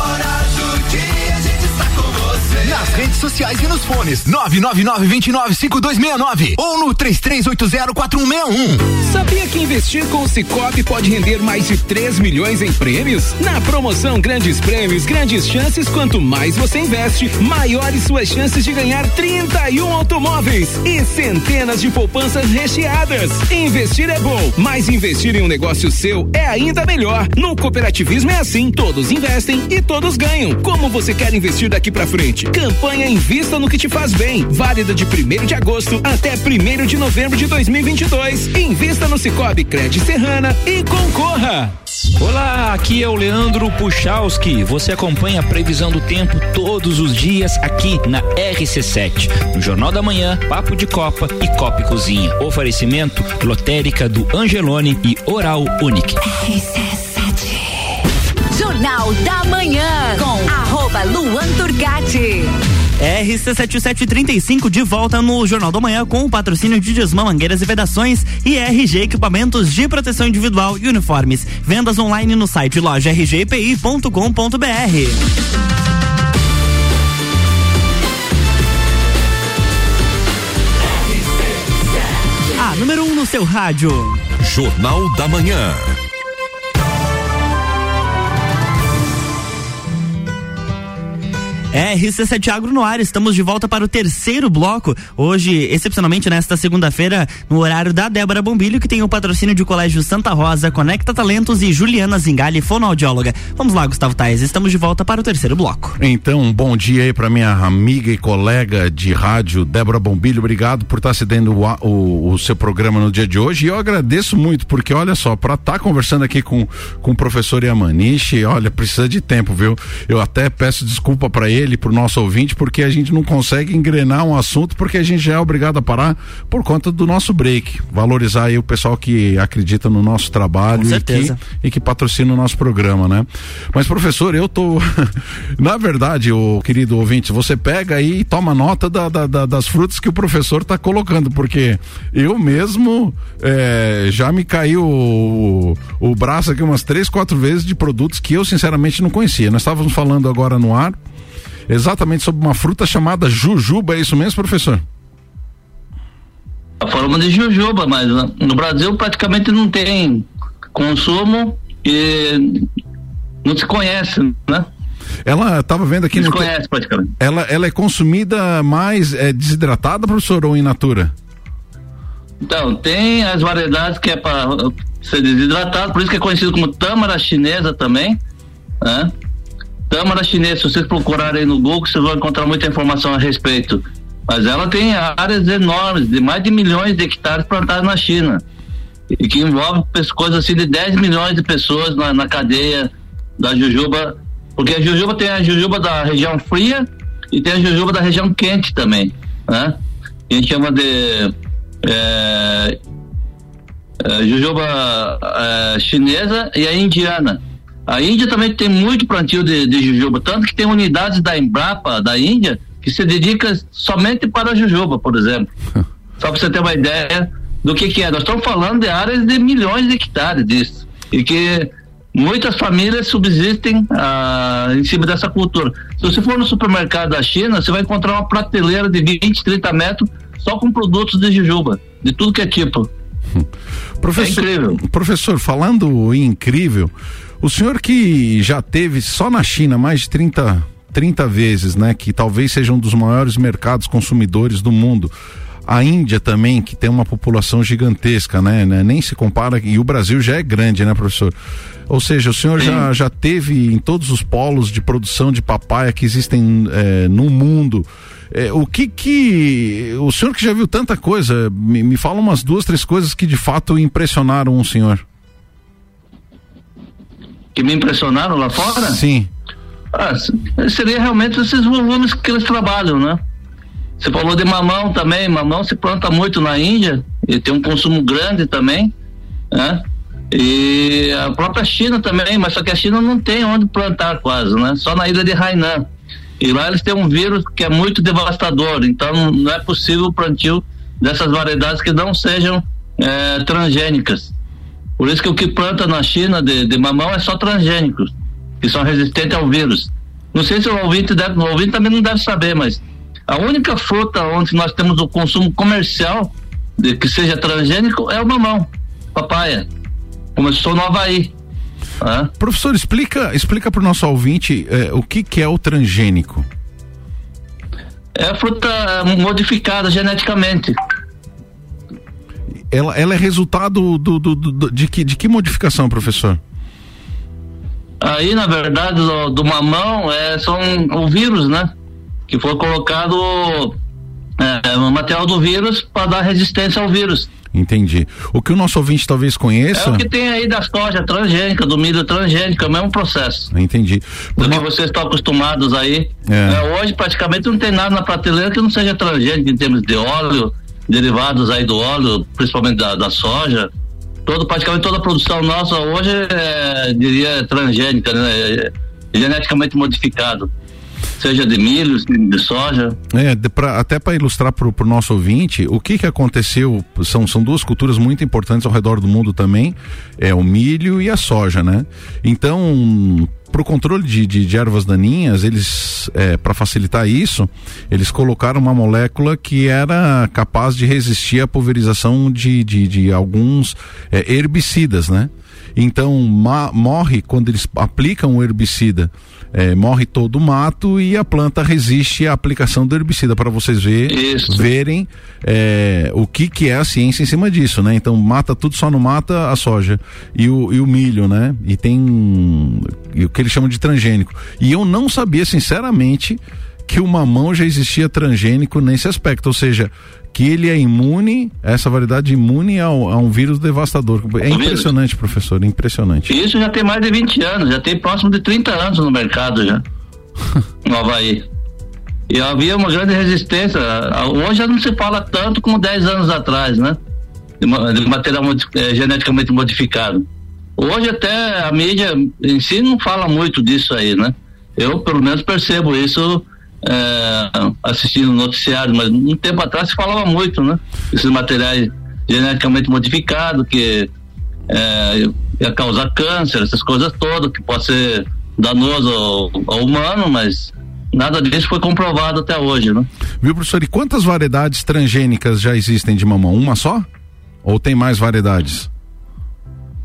Nas redes sociais e nos fones 999-295269 ou no 33804161. Sabia que investir com o Cicobi pode render mais de 3 milhões em prêmios? Na promoção Grandes Prêmios, grandes chances, quanto mais você investe, maiores suas chances de ganhar 31 automóveis e centenas de poupanças recheadas. Investir é bom, mas investir em um negócio seu é ainda melhor. No cooperativismo é assim, todos investem e todos ganham. Como você quer investir daqui pra frente? Campanha Invista no que te faz bem, válida de 1 de agosto até 1 de novembro de 2022. Invista no Cicobi Cred Serrana e concorra. Olá, aqui é o Leandro Puchalski. Você acompanha a previsão do tempo todos os dias aqui na RC7, no Jornal da Manhã, Papo de Copa e Copa e Cozinha. Oferecimento lotérica do Angelone e Oral Unique. Jornal da Manhã com arroba Luan Turcati. RC7735 de volta no Jornal da Manhã com o patrocínio de Desmã Mangueiras e Vedações e RG Equipamentos de Proteção Individual e Uniformes. Vendas online no site loja rgpi.com.br. A número 1 um no seu rádio. Jornal da Manhã. RC7 Agro no ar, estamos de volta para o terceiro bloco. Hoje, excepcionalmente nesta segunda-feira, no horário da Débora Bombilho, que tem o patrocínio de Colégio Santa Rosa, Conecta Talentos e Juliana Zingali, fonoaudióloga. Vamos lá, Gustavo Tais, estamos de volta para o terceiro bloco. Então, bom dia aí para minha amiga e colega de rádio, Débora Bombilho. Obrigado por estar cedendo o, o, o, seu programa no dia de hoje. E eu agradeço muito, porque olha só, para estar tá conversando aqui com, com o professor Yamanishi, olha, precisa de tempo, viu? Eu até peço desculpa para ele ele, pro nosso ouvinte, porque a gente não consegue engrenar um assunto, porque a gente já é obrigado a parar por conta do nosso break. Valorizar aí o pessoal que acredita no nosso trabalho e que, e que patrocina o nosso programa, né? Mas, professor, eu tô. [laughs] Na verdade, o querido ouvinte, você pega aí e toma nota da, da, da, das frutas que o professor está colocando, porque eu mesmo é, já me caiu o, o braço aqui umas três, quatro vezes de produtos que eu sinceramente não conhecia. Nós estávamos falando agora no ar exatamente sobre uma fruta chamada jujuba, é isso mesmo, professor? A forma de jujuba, mas no Brasil praticamente não tem consumo e não se conhece, né? Ela estava vendo aqui no. Desconhece praticamente. Ela, ela é consumida mais é, desidratada, professor, ou in natura? Então, tem as variedades que é para ser desidratado, por isso que é conhecido como tâmara chinesa também, né? Tâmara chinesa, se vocês procurarem no Google, vocês vão encontrar muita informação a respeito. Mas ela tem áreas enormes, de mais de milhões de hectares plantados na China. E que envolve coisas assim de 10 milhões de pessoas na, na cadeia da jujuba. Porque a jujuba tem a jujuba da região fria e tem a jujuba da região quente também. Né? A gente chama de é, é, jujuba é, chinesa e a indiana. A Índia também tem muito plantio de, de jujuba, tanto que tem unidades da Embrapa da Índia que se dedica somente para a jujuba, por exemplo. [laughs] Só para você ter uma ideia do que, que é. Nós estamos falando de áreas de milhões de hectares disso. E que muitas famílias subsistem ah, em cima dessa cultura. Se você for no supermercado da China, você vai encontrar uma prateleira de 20, 30 metros só com produtos de jujuba, de tudo que é tipo. [laughs] Professor, professor, falando em incrível, o senhor que já teve só na China mais de 30, 30 vezes, né? Que talvez seja um dos maiores mercados consumidores do mundo. A Índia também, que tem uma população gigantesca, né? né, Nem se compara, e o Brasil já é grande, né, professor? Ou seja, o senhor já, já teve em todos os polos de produção de papaya que existem eh, no mundo. Eh, o que que. O senhor que já viu tanta coisa, me, me fala umas duas, três coisas que de fato impressionaram o senhor. Que me impressionaram lá fora? Sim. Ah, seria realmente esses volumes que eles trabalham, né? Você falou de mamão também, mamão se planta muito na Índia e tem um consumo grande também, né? E a própria China também, mas só que a China não tem onde plantar quase, né? Só na ilha de Hainan. E lá eles têm um vírus que é muito devastador, então não- é possível o plantio dessas variedades que não sejam eh, transgênicas. Por isso que o que planta na China de, de mamão é só transgênicos, que são resistentes ao vírus. Não sei se o ouvinte deve, o ouvinte também não deve saber, mas a única fruta onde nós temos o consumo comercial de que seja transgênico é o mamão, papaya. Começou no Havaí. né? Professor, explica, explica para o nosso ouvinte eh, o que, que é o transgênico. É a fruta modificada geneticamente. Ela, ela é resultado do, do- do- de, que, de que modificação, professor? Aí, na verdade, do, do mamão é, são o vírus, né? Que foi colocado é, o material do vírus para dar resistência ao vírus. Entendi. O que o nosso ouvinte talvez É conheça. o que tem aí da soja transgênica, do milho transgênico, é o mesmo processo. Entendi. Do que vocês estão acostumados aí. É. É, hoje praticamente não tem nada na prateleira que não seja transgênico em termos de óleo, derivados aí do óleo, principalmente da, da soja. Todo, praticamente toda a produção nossa hoje é, diria, transgênica, né? É geneticamente modificado. Seja de milho, de soja. É, de- pra- até para ilustrar para o nosso ouvinte, o que que aconteceu, são, são duas culturas muito importantes ao redor do mundo também, é o milho e a soja, né? Então, para o controle de, de, de ervas daninhas, eles, para facilitar isso, eles colocaram uma molécula que era capaz de resistir à pulverização de, de, de alguns é, herbicidas, né? Então morre quando eles aplicam o herbicida, é, morre todo o mato e a planta resiste à aplicação do herbicida para vocês ver, verem é, o que que é a ciência em cima disso, né? Então mata tudo só não mata a soja e o, e o milho, né? E tem o que eles chamam de transgênico. E eu não sabia sinceramente que o mamão já existia transgênico nesse aspecto, ou seja, que ele é imune, essa variedade imune ao- a um vírus devastador. É impressionante, professor, é impressionante. Isso já tem mais de 20 anos, já tem próximo de 30 anos no mercado já. [laughs] no Havaí. E havia uma grande resistência. Hoje já não se fala tanto como 10 anos atrás, né? De, ma- de material eh, geneticamente modificado. Hoje até a mídia em si não fala muito disso aí, né? Eu pelo menos percebo isso eh, assistindo noticiário, mas um tempo atrás se falava muito, né? Esses materiais geneticamente modificados que é, ia causar câncer, essas coisas todas, que pode ser danoso ao, ao humano, mas nada disso foi comprovado até hoje, né? Viu, professor? E quantas variedades transgênicas já existem de mamão? Uma só? Ou tem mais variedades?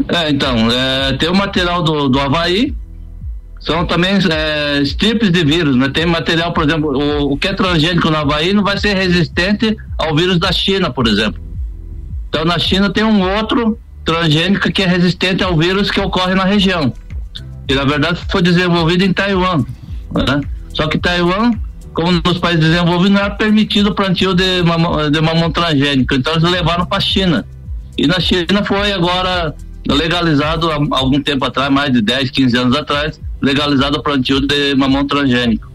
É, então, é, tem o material do, do Havaí, são também é, tipos de vírus, né? Tem material, por exemplo, o, o é transgênico no Havaí não vai ser resistente ao vírus da China, por exemplo. Então na China tem um outro transgênico que é resistente ao vírus que ocorre na região. E na verdade foi desenvolvido em Taiwan. Né? Só que Taiwan, como nos países desenvolvidos, não era permitido o plantio de mamão, de mamão transgênico. Então eles levaram para a China. E na China foi agora legalizado há algum tempo atrás, mais de 10, 15 anos atrás, legalizado o plantio de mamão transgênico.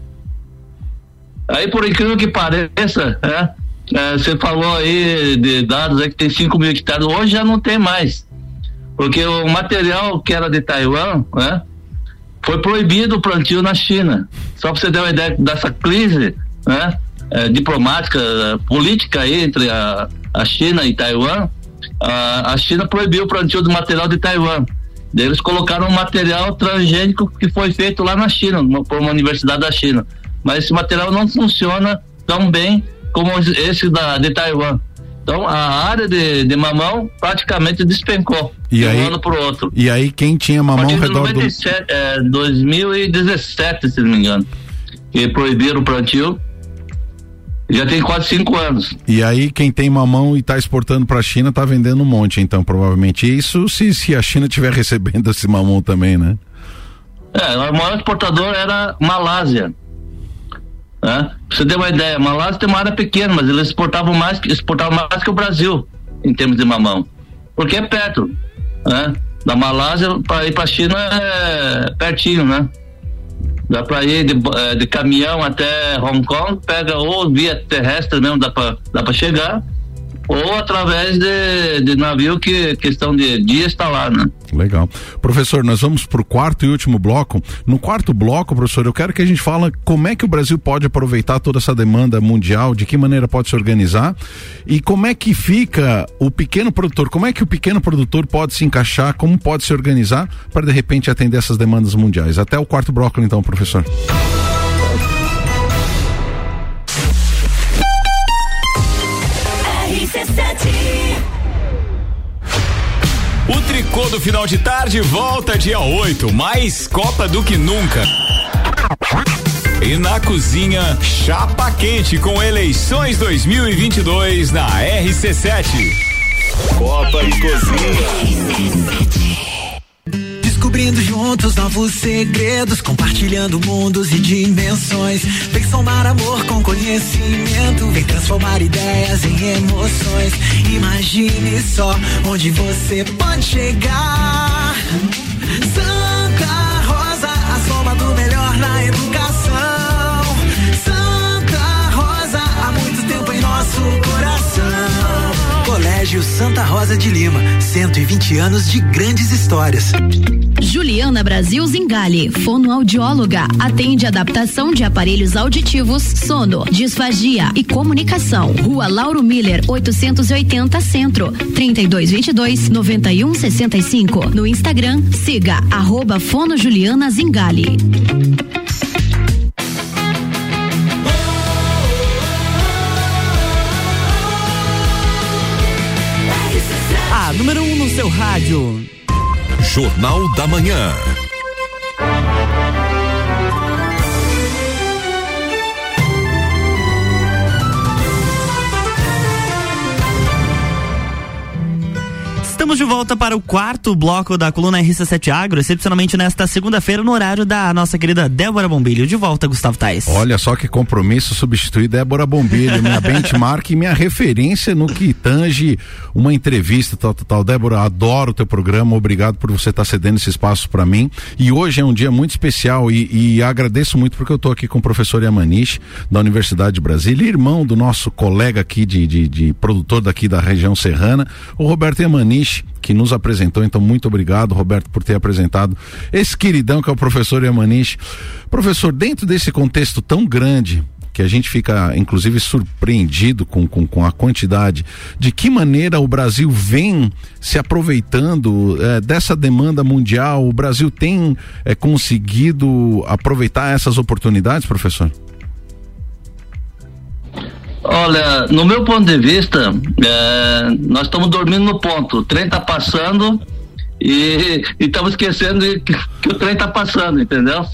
Aí, por incrível que pareça, é, é, você falou aí de dados aí que tem 5 mil hectares, hoje já não tem mais. Porque o material que era de Taiwan, né, foi proibido o plantio na China. Só para você ter uma ideia dessa crise né, é, diplomática, política aí entre a, a China e Taiwan, a, a China proibiu o plantio do material de Taiwan. Eles colocaram um material transgênico que foi feito lá na China, por uma universidade da China. Mas esse material não funciona tão bem como esse da, de Taiwan. Então a área de, de mamão praticamente despencou e de aí, um ano para o outro. E aí quem tinha mamão ao redor 97, do... É, 2017, se não me engano, que proibiram o plantio. Já tem quase cinco anos. E aí quem tem mamão e está exportando para a China está vendendo um monte, então provavelmente isso se, se a China estiver [laughs] recebendo esse mamão também, né? É, o maior exportador era Malásia. Né? Pra você ter uma ideia, Malásia tem uma área pequena, mas eles exportavam mais, exportavam mais que o Brasil em termos de mamão. Porque é perto. Né? Da Malásia para ir para a China é pertinho, né? Dá para ir de, eh, de, caminhão até Hong Kong, pega ou via terrestre mesmo, dá para dá pra chegar, ou através de, de navio que questão de dias está lá, né? Legal. Professor, nós vamos para o quarto e último bloco. No quarto bloco, professor, eu quero que a gente fale como é que o Brasil pode aproveitar toda essa demanda mundial, de que maneira pode se organizar e como é que fica o pequeno produtor, como é que o pequeno produtor pode se encaixar, como pode se organizar para de repente atender essas demandas mundiais. Até o quarto bloco, então, professor. Tricô do final de tarde volta dia 8, mais Copa do que nunca. E na cozinha, chapa quente com eleições 2022 na RC7. Copa e cozinha. Descobrindo juntos novos segredos, compartilhando mundos e dimensões. Vem somar amor com conhecimento, vem transformar ideias em emoções. Imagine só onde você pode chegar. Santa Rosa, a soma do melhor na educação. Santa Rosa, há muito tempo em nosso coração. Colégio Santa Rosa de Lima, 120 anos de grandes histórias. Juliana Brasil Zingale, fonoaudióloga, atende adaptação de aparelhos auditivos, sono, disfagia e comunicação. Rua Lauro Miller, 880 Centro, 3222 9165. No Instagram, siga arroba Fono Juliana. A número 1 um no seu rádio. Jornal da Manhã. Estamos de volta para o quarto bloco da coluna RC7 Agro, excepcionalmente nesta segunda-feira, no horário da nossa querida Débora Bombilho. De volta, Gustavo Tais. Olha só que compromisso substituir Débora Bombilho, minha [laughs] benchmark e minha referência no que tange uma entrevista, tal, tal, tal. Débora, adoro o teu programa, obrigado por você estar cedendo esse espaço para mim. E hoje é um dia muito especial e, e agradeço muito porque eu estou aqui com o professor Yamanish, da Universidade de Brasília, irmão do nosso colega aqui de, de, de produtor daqui da região serrana, o Roberto Yamanish que nos apresentou. Então, muito obrigado, Roberto, por ter apresentado esse queridão que é o professor Yamanish. Professor, dentro desse contexto tão grande, que a gente fica, inclusive, surpreendido com, com, com, a quantidade, de que maneira o Brasil vem se aproveitando é, dessa demanda mundial? O Brasil tem é, conseguido aproveitar essas oportunidades, professor? Olha, no meu ponto de vista, é, nós estamos dormindo no ponto. O trem está passando E estamos esquecendo que, que o trem está passando, entendeu?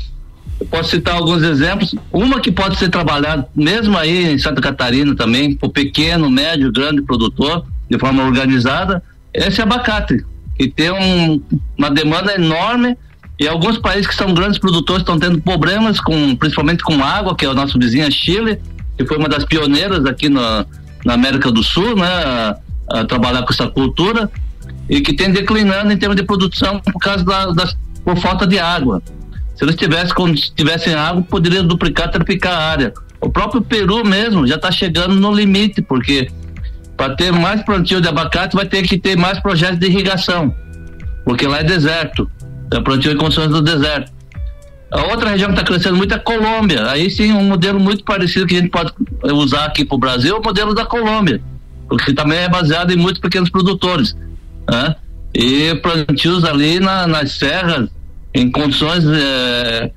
Eu posso citar alguns exemplos. Uma que pode ser trabalhada, mesmo aí em Santa Catarina também, por pequeno, médio, grande produtor, de forma organizada, esse abacate, que tem um, uma demanda enorme e alguns países que são grandes produtores estão tendo problemas com, principalmente com água, que é o nosso vizinho Chile, que foi uma das pioneiras aqui na, na América do Sul, né, a, a trabalhar com essa cultura e que tem declinando em termos de produção por causa da, das, por falta de água. Se eles tivessem, quando tivessem água, poderiam duplicar, triplicar a área. O próprio Peru mesmo já está chegando no limite, porque para ter mais plantio de abacate vai ter que ter mais projetos de irrigação, porque lá é deserto, é plantio em condições do deserto. A outra região que está crescendo muito é a Colômbia. Aí sim, um modelo muito parecido que a gente pode usar aqui para o Brasil é o modelo da Colômbia, porque também é baseado em muitos pequenos produtores. Né? E plantios ali na, nas serras, em condições é,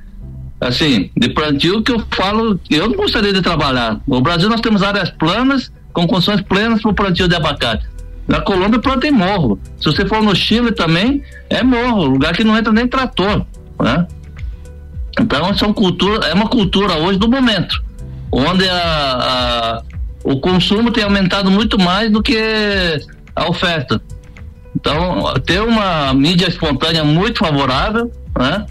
assim, de plantio que eu falo, eu não gostaria de trabalhar. No Brasil nós temos áreas planas com condições plenas para o plantio de abacate. Na Colômbia planta em morro. Se você for no Chile também, é morro, lugar que não entra nem trator. Né? Então são cultura, é uma cultura hoje do momento, onde a, a, o consumo tem aumentado muito mais do que a oferta. Então, ter uma mídia espontânea muito favorável, né?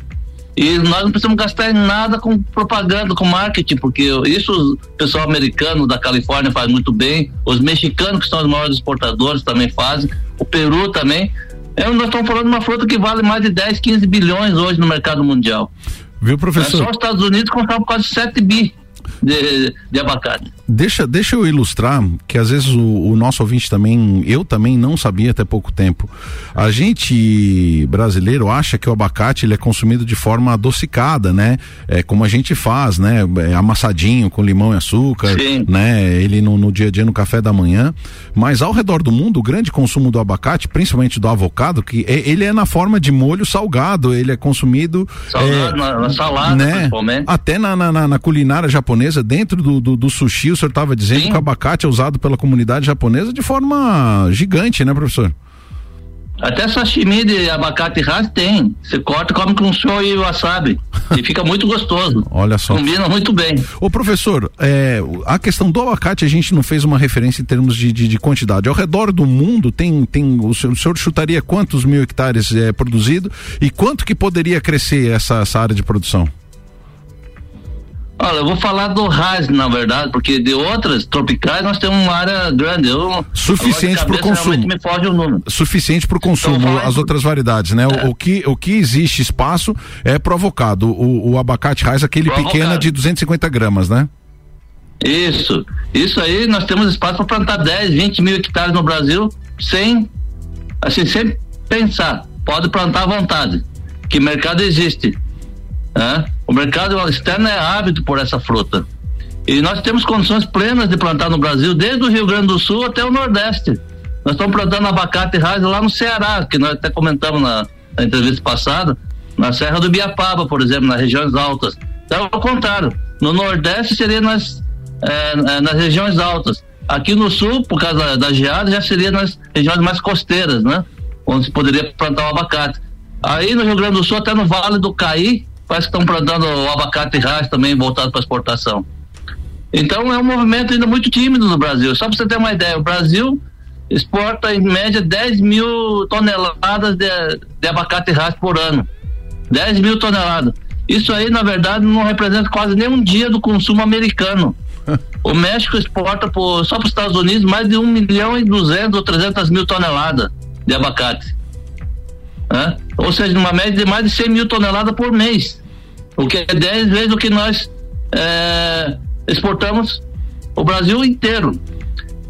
E nós não precisamos gastar nada com propaganda, com marketing, porque isso o pessoal americano da Califórnia faz muito bem, os mexicanos, que são os maiores exportadores, também fazem, o Peru também. É, nós estamos falando de uma fruta que vale mais de 10, 15 bilhões hoje no mercado mundial. Viu, professor? É só os Estados Unidos compraram quase 7 bi de, de abacate. Deixa, deixa eu ilustrar, que às vezes o, o, nosso ouvinte também, eu também não sabia até pouco tempo. A gente brasileiro acha que o abacate ele é consumido de forma adocicada, né? É como a gente faz, né? É amassadinho com limão e açúcar, Sim. né? Ele no, no, dia a dia no café da manhã. Mas ao redor do mundo, o grande consumo do abacate, principalmente do avocado, que é, ele é na forma de molho salgado, ele é consumido. Salgado, é, na, na, salada, né? Até na, na, na, culinária japonesa, dentro do, do, do sushi, senhor estava dizendo Sim. que o abacate é usado pela comunidade japonesa de forma gigante, né, professor? Até sashimi de abacate ras tem. Você corta, come com show e wasabi. [laughs] e fica muito gostoso. Olha só. Combina muito bem. Ô professor, é, a questão do abacate a gente não fez uma referência em termos de, de, de quantidade. Ao redor do mundo tem, tem o, senhor, o senhor chutaria quantos mil hectares é produzido e quanto que poderia crescer essa, essa área de produção? Olha, eu vou falar do RAS, na verdade, porque de outras tropicais nós temos uma área grande. Eu, Suficiente para o consumo. Me foge o número. Suficiente para o consumo, então, as outras variedades, né? É. O, o, que, o que existe espaço é provocado. O, o abacate RAS, aquele provocado. pequeno de 250 gramas, né? Isso. Isso aí nós temos espaço para plantar 10, 20 mil hectares no Brasil sem, assim, sem pensar. Pode plantar à vontade. Que mercado existe. Né? O mercado externo é ávido por essa fruta. E nós temos condições plenas de plantar no Brasil, desde o Rio Grande do Sul até o Nordeste. Nós estamos plantando abacate raiz lá no Ceará, que nós até comentamos na, na entrevista passada, na Serra do Biapaba, por exemplo, nas regiões altas. Então, ao contrário, no Nordeste seria nas, é, é nas regiões altas. Aqui no Sul, por causa da geada, já seria nas regiões mais costeiras, né? Onde se poderia plantar o abacate. Aí no Rio Grande do Sul, até no Vale do Caí, parece que estão plantando abacate raiz também voltado para exportação. Então é um movimento ainda muito tímido no Brasil. Só para você ter uma ideia, o Brasil exporta em média 10 mil toneladas de, de abacate raiz por ano. 10 mil toneladas. Isso aí, na verdade, não representa quase nem um dia do consumo americano. [laughs] o México exporta por, só para os Estados Unidos mais de 1 milhão e 200 ou 300 mil toneladas de abacate. Né? Ou seja, numa média de mais de 100 mil toneladas por mês o que é 10 vezes o que nós é, exportamos o Brasil inteiro.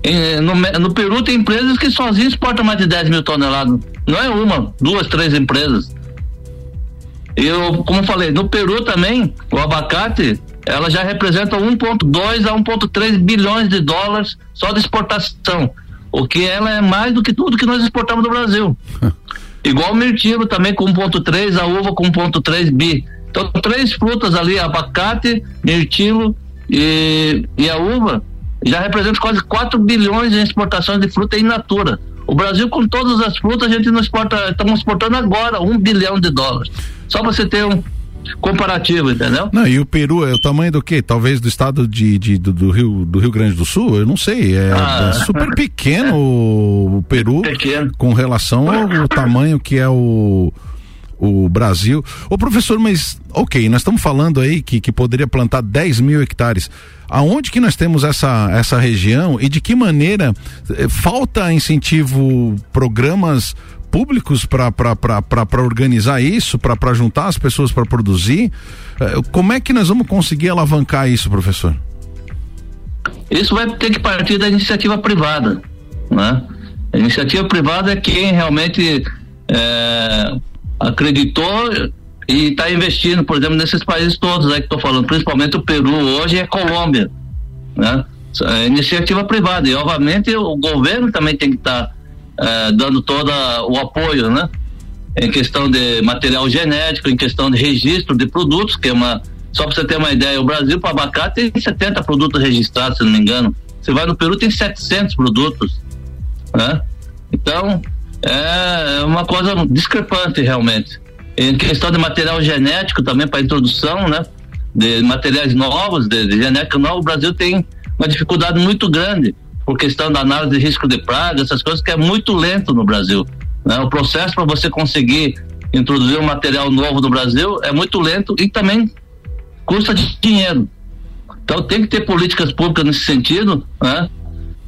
Em, no, no, Peru tem empresas que sozinhas exportam mais de 10 mil toneladas. Não é uma, duas, três empresas. Eu, como falei, no Peru também, o abacate, ela já representa 1,2 a 1,3 bilhões de dólares só de exportação. O que ela é mais do que tudo que nós exportamos do Brasil. [laughs] Igual o mirtilo também com 1,3, a uva com 1,3 bi. Então, três frutas ali, abacate, mirtilo e, e a uva, já representam quase 4 bilhões em exportações de fruta in natura. O Brasil, com todas as frutas, a gente não exporta, estamos exportando agora um bilhão de dólares. Só para você ter um comparativo, entendeu? Não, e o Peru é o tamanho do quê? Talvez do estado de, de do, do Rio, do Rio Grande do Sul? Eu não sei. É, Ah. é super pequeno [laughs] o Peru com relação ao tamanho que é o o Brasil. Ô professor, mas ok, nós estamos falando aí que, que poderia plantar 10 mil hectares. Aonde que nós temos essa, essa região e de que maneira eh, falta incentivo, programas públicos para organizar isso, para juntar as pessoas para produzir? Eh, Como é que nós vamos conseguir alavancar isso, professor? Isso vai ter que partir da iniciativa privada, né? A iniciativa privada é quem realmente é, acreditou e está investindo, por exemplo, nesses países todos aí que estou falando, principalmente o Peru hoje e a Colômbia, né? É iniciativa privada e obviamente o governo também tem que estar dando todo o apoio, né? Em questão de material genético, em questão de registro de produtos, que é uma só para você ter uma ideia, o Brasil para abacate tem 70 produtos registrados, se não me engano. Você vai no Peru tem 700 produtos, né? Então é uma coisa discrepante realmente. Em questão de material genético também para introdução, né? De materiais novos, de, de genética nova, o Brasil tem uma dificuldade muito grande por questão da análise de risco de praga, essas coisas que é muito lento no Brasil. Né? O processo para você conseguir introduzir um material novo no Brasil é muito lento e também custa dinheiro. Então tem que ter políticas públicas nesse sentido, né?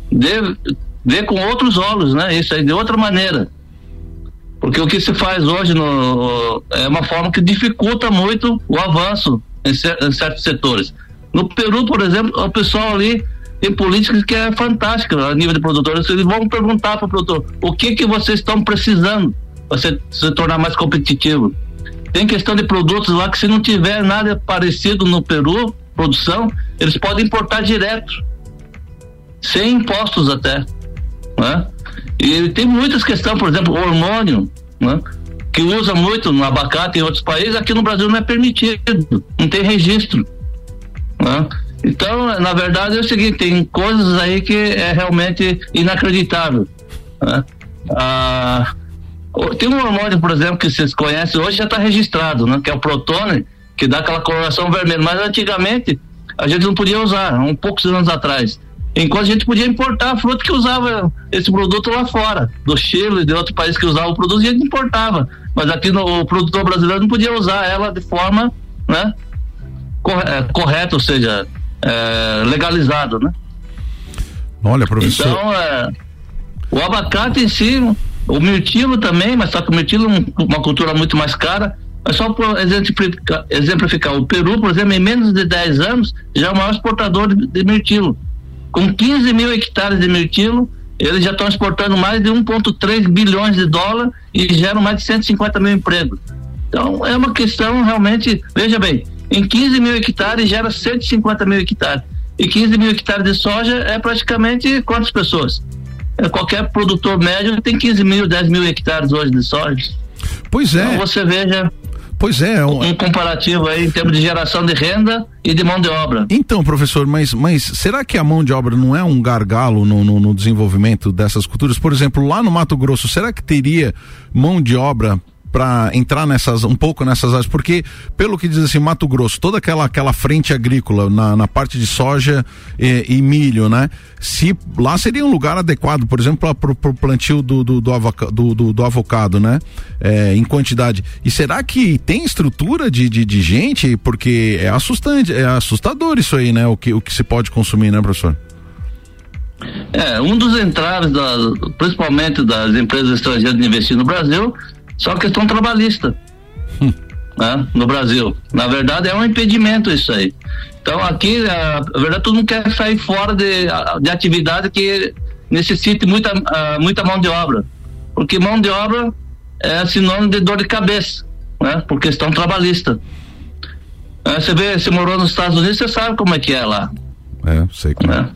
De, ver com outros olhos, né? Isso aí de outra maneira. Porque o que se faz hoje no, é uma forma que dificulta muito o avanço em, cer em certos setores. No Peru, por exemplo, o pessoal ali tem políticas que é fantástica a nível de produtores. Eles vão perguntar para o produtor o que que vocês estão precisando para se, tornar mais competitivo. Tem questão de produtos lá que se não tiver nada parecido no Peru, produção, eles podem importar direto, sem impostos até, né? E tem muitas questões, por exemplo, hormônio, né? Que usa muito no abacate em outros países, aqui no Brasil não é permitido, não tem registro, né? Então, na verdade é o seguinte, tem coisas aí que é realmente inacreditável, né? Ah, tem um hormônio, por exemplo, que vocês conhecem, hoje já está registrado, né? Que é o protone, que dá aquela coloração vermelha, mas antigamente a gente não podia usar, um poucos anos atrás. Enquanto a gente podia importar fruta que usava esse produto lá fora, do Chile, de outro país que usava o produto, a gente importava. Mas aqui no o produtor brasileiro não podia usar ela de forma né, é, correta, ou seja, é, legalizado, né? Olha, professor. Então, é, o abacate em si, o mirtilo também, mas só que o mirtilo é um- uma cultura muito mais cara. Mas só por exemplificar, exemplificar, o Peru, por exemplo, em menos de 10 anos, já é o maior exportador de, de mirtilo. Com 15 mil hectares de mirtilo, eles já estão exportando mais de 1,3 bilhões de dólares e geram mais de 150 mil empregos. Então, é uma questão realmente. Veja bem, em 15 mil hectares gera 150 mil hectares. E 15 mil hectares de soja é praticamente quantas pessoas? É, qualquer produtor médio tem 15 mil, 10 mil hectares hoje de soja. Pois é. Então você veja Pois é. um comparativo aí em termos de geração de renda e de mão de obra. Então, professor, mas, mas será que a mão de obra não é um gargalo no, no, no desenvolvimento dessas culturas? Por exemplo, lá no Mato Grosso, será que teria mão de obra para entrar nessas um pouco nessas áreas? Porque, pelo que diz assim, Mato Grosso, toda aquela, aquela frente agrícola na, na parte de soja e, e milho, né? Se lá seria um lugar adequado, por exemplo, para o plantio do, do, do, avoca- do, do- do avocado, né? É, em quantidade. E será que tem estrutura de, de, de gente? Porque é assustante, é assustador isso aí, né? O que, o que se pode consumir, né, professor? É, um dos entraves, principalmente das empresas estrangeiras de investir no Brasil, só questão trabalhista. [laughs] né, no Brasil. Na verdade, é um impedimento isso aí. Então, aqui, a, a verdade, todo mundo quer sair fora de, de atividade que necessite muita, ah, muita mão de obra. Porque mão de obra é sinônimo de dor de cabeça, né? Por questão trabalhista. É, você vê, você morou nos Estados Unidos, você sabe como é que é lá. É, sei como é.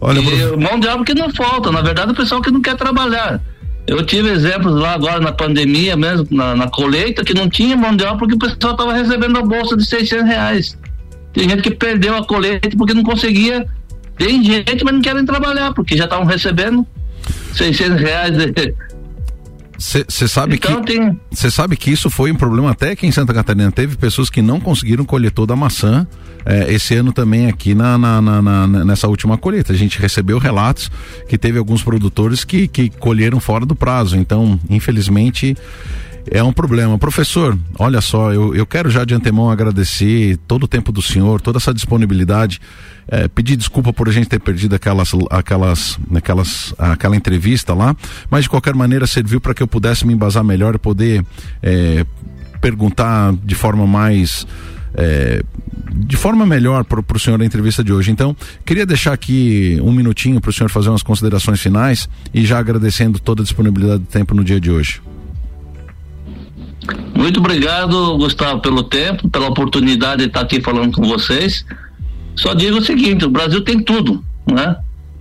Olha, e mão de obra que não falta, na verdade o pessoal que não quer trabalhar. Eu tive exemplos lá agora na pandemia mesmo, na, na colheita, que não tinha mão de obra porque o pessoal estava recebendo a bolsa de 600 reais. Tem gente que perdeu a colheita porque não conseguia. Tem gente, mas não querem trabalhar porque já estavam recebendo. 600 reais. De... Você sabe então, que você sabe que isso foi um problema até aqui em Santa Catarina. Teve pessoas que não conseguiram colher toda a maçã é, esse ano também aqui na, na, na, na, nessa última colheita. A gente recebeu relatos que teve alguns produtores que, que colheram fora do prazo. Então, infelizmente, é um problema. Professor, olha só, eu, eu quero já de antemão agradecer todo o tempo do senhor, toda essa disponibilidade. É, pedir desculpa por a gente ter perdido aquelas, aquelas, aquelas, aquela entrevista lá, mas de qualquer maneira serviu para que eu pudesse me embasar melhor e poder é, perguntar de forma mais é, de forma melhor para o senhor a entrevista de hoje. Então, queria deixar aqui um minutinho para o senhor fazer umas considerações finais e já agradecendo toda a disponibilidade do tempo no dia de hoje. Muito obrigado, Gustavo, pelo tempo, pela oportunidade de estar aqui falando com vocês. Só digo o seguinte: o Brasil tem tudo, né?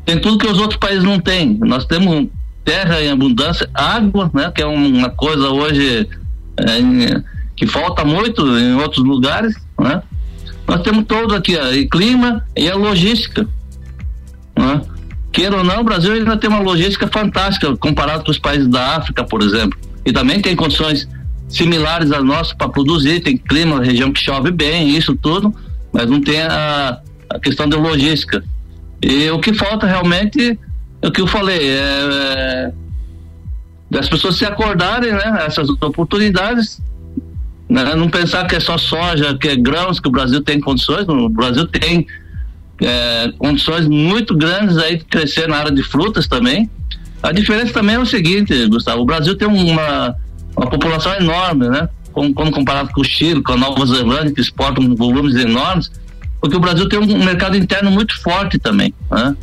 Tem tudo que os outros países não têm. Nós temos terra em abundância, água, né? Que é uma coisa hoje é, que falta muito em outros lugares, né? Nós temos todo aqui, ó, e clima e a logística, né? Queira ou não, o Brasil ainda tem uma logística fantástica comparado com os países da África, por exemplo. E também tem condições similares às nossas para produzir, tem clima, região que chove bem, isso tudo, mas não tem a, a questão da logística. E o que falta realmente é o que eu falei, é, é pessoas se acordarem, né? Essas oportunidades, né? Não pensar que é só soja, que é grãos, que o Brasil tem condições, o Brasil tem é, condições muito grandes aí de crescer na área de frutas também. A diferença também é o seguinte, Gustavo, o Brasil tem uma uma população enorme, né? Quando comparado com o Chile, com a Nova Zelândia, que exportam volumes enormes, porque o Brasil tem um mercado interno muito forte também, né?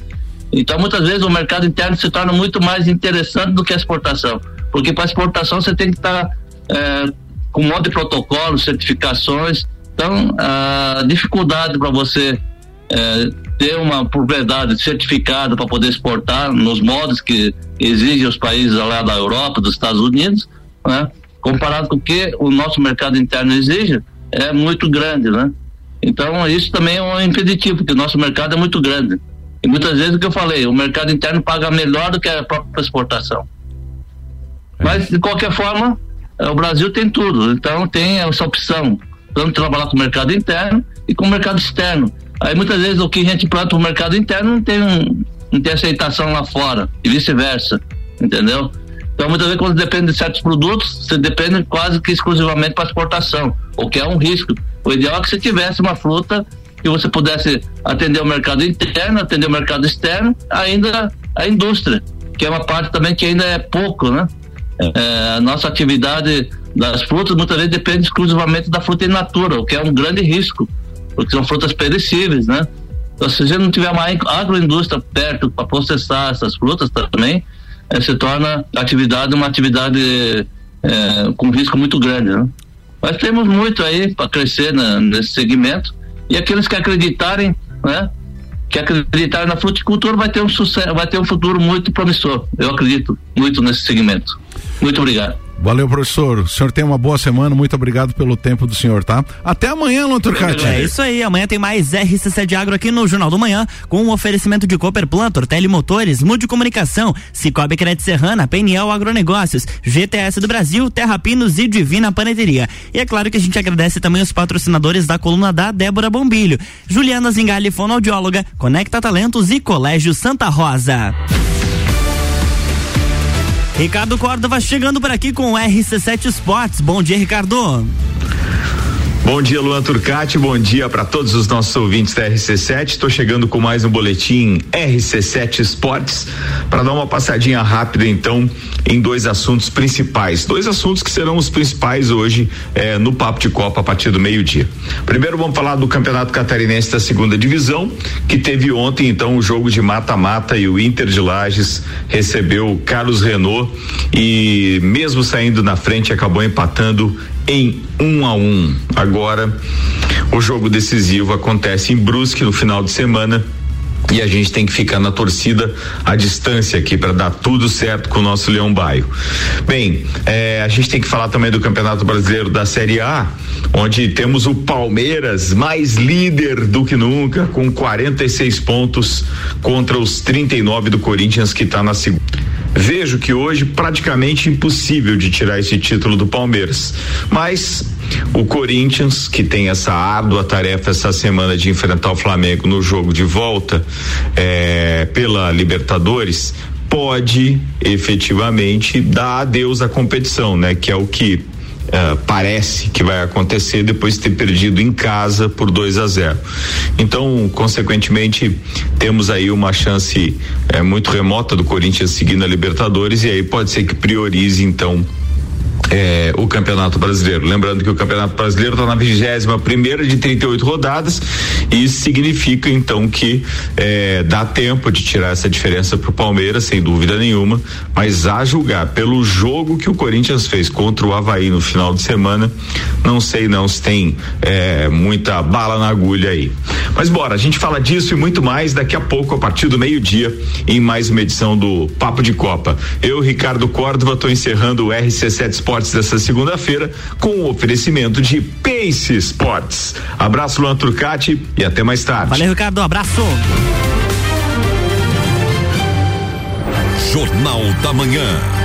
Então, muitas vezes, o mercado interno se torna muito mais interessante do que a exportação, porque para exportação você tem que estar tá, é, com um monte de protocolos, certificações, então a dificuldade para você é, ter uma propriedade certificada para poder exportar nos modos que exigem os países lá da Europa, dos Estados Unidos, né? Comparado com o que o nosso mercado interno exige, é muito grande, né? Então, isso também é um impeditivo, porque o nosso mercado é muito grande. E muitas vezes o que eu falei, o mercado interno paga melhor do que a própria exportação. Mas, de qualquer forma, é, o Brasil tem tudo. Então, tem essa opção, tanto trabalhar com o mercado interno e com o mercado externo. Aí, muitas vezes, o que a gente planta no mercado interno não tem, um, não tem aceitação lá fora, e vice-versa, entendeu? Então, muitas vezes, quando depende de certos produtos, você depende quase que exclusivamente para exportação, o que é um risco. O ideal é que você tivesse uma fruta que você pudesse atender o mercado interno, atender o mercado externo, ainda a indústria, que é uma parte também que ainda é pouco, né? É, a nossa atividade das frutas muitas vezes depende exclusivamente da fruta in natura, o que é um grande risco, porque são frutas perecíveis, né? Então, se gente não tiver uma agroindústria perto para processar essas frutas também, é, se torna atividade uma atividade é, com risco muito grande. Né? Mas temos muito aí para crescer na, nesse segmento e aqueles que acreditarem, né, que acreditarem na fruticultura vai ter um sucesso, vai ter um futuro muito promissor. Eu acredito muito nesse segmento. Muito obrigado. Valeu, professor. O senhor tem uma boa semana. Muito obrigado pelo tempo do senhor, tá? Até amanhã, Luan Turcati. É isso aí. Amanhã tem mais RC7 Agro aqui no Jornal do Manhã, com um oferecimento de Cooper Plantor, Telemotores, Mude Comunicação, Cicobi Crédito Serrana, PNL Agronegócios, GTS do Brasil, Terra Pinos e Divina Paneteria. E é claro que a gente agradece também os patrocinadores da coluna da Débora Bombilho, Juliana Zingali, fonoaudióloga, Conecta Talentos e Colégio Santa Rosa. Ricardo Córdova chegando por aqui com o RC7 Esportes. Bom dia, Ricardo. Bom dia, Luan Turcati. Bom dia para todos os nossos ouvintes da RC7. Estou chegando com mais um boletim RC7 Esportes para dar uma passadinha rápida, então, em dois assuntos principais. Dois assuntos que serão os principais hoje eh, no Papo de Copa a partir do meio-dia. Primeiro, vamos falar do Campeonato Catarinense da Segunda Divisão, que teve ontem, então, o jogo de mata-mata e o Inter de Lages recebeu Carlos Renault e, mesmo saindo na frente, acabou empatando em um a um. Agora, o jogo decisivo acontece em Brusque no final de semana e a gente tem que ficar na torcida à distância aqui para dar tudo certo com o nosso Leão Baio. Bem, é, a gente tem que falar também do Campeonato Brasileiro da Série A, onde temos o Palmeiras mais líder do que nunca, com 46 pontos contra os 39 do Corinthians que está na segunda. Vejo que hoje praticamente impossível de tirar esse título do Palmeiras, mas o Corinthians, que tem essa árdua tarefa essa semana de enfrentar o Flamengo no jogo de volta é, pela Libertadores, pode efetivamente dar adeus à competição, né? Que é o que Uh, parece que vai acontecer depois de ter perdido em casa por 2 a 0. Então, consequentemente, temos aí uma chance é, muito remota do Corinthians seguindo a Libertadores e aí pode ser que priorize então é, o Campeonato Brasileiro. Lembrando que o Campeonato Brasileiro está na vigésima primeira de 38 rodadas e isso significa então que é, dá tempo de tirar essa diferença para o Palmeiras, sem dúvida nenhuma, mas a julgar pelo jogo que o Corinthians fez contra o Havaí no final de semana, não sei não se tem é, muita bala na agulha aí. Mas bora, a gente fala disso e muito mais daqui a pouco, a partir do meio-dia, em mais uma edição do Papo de Copa. Eu, Ricardo Córdova, estou encerrando o RC7 Esportes dessa segunda-feira com o oferecimento de Pace Sports. Abraço, Luan Turcati e até mais tarde. Valeu, Ricardo. Abraço. Jornal da Manhã.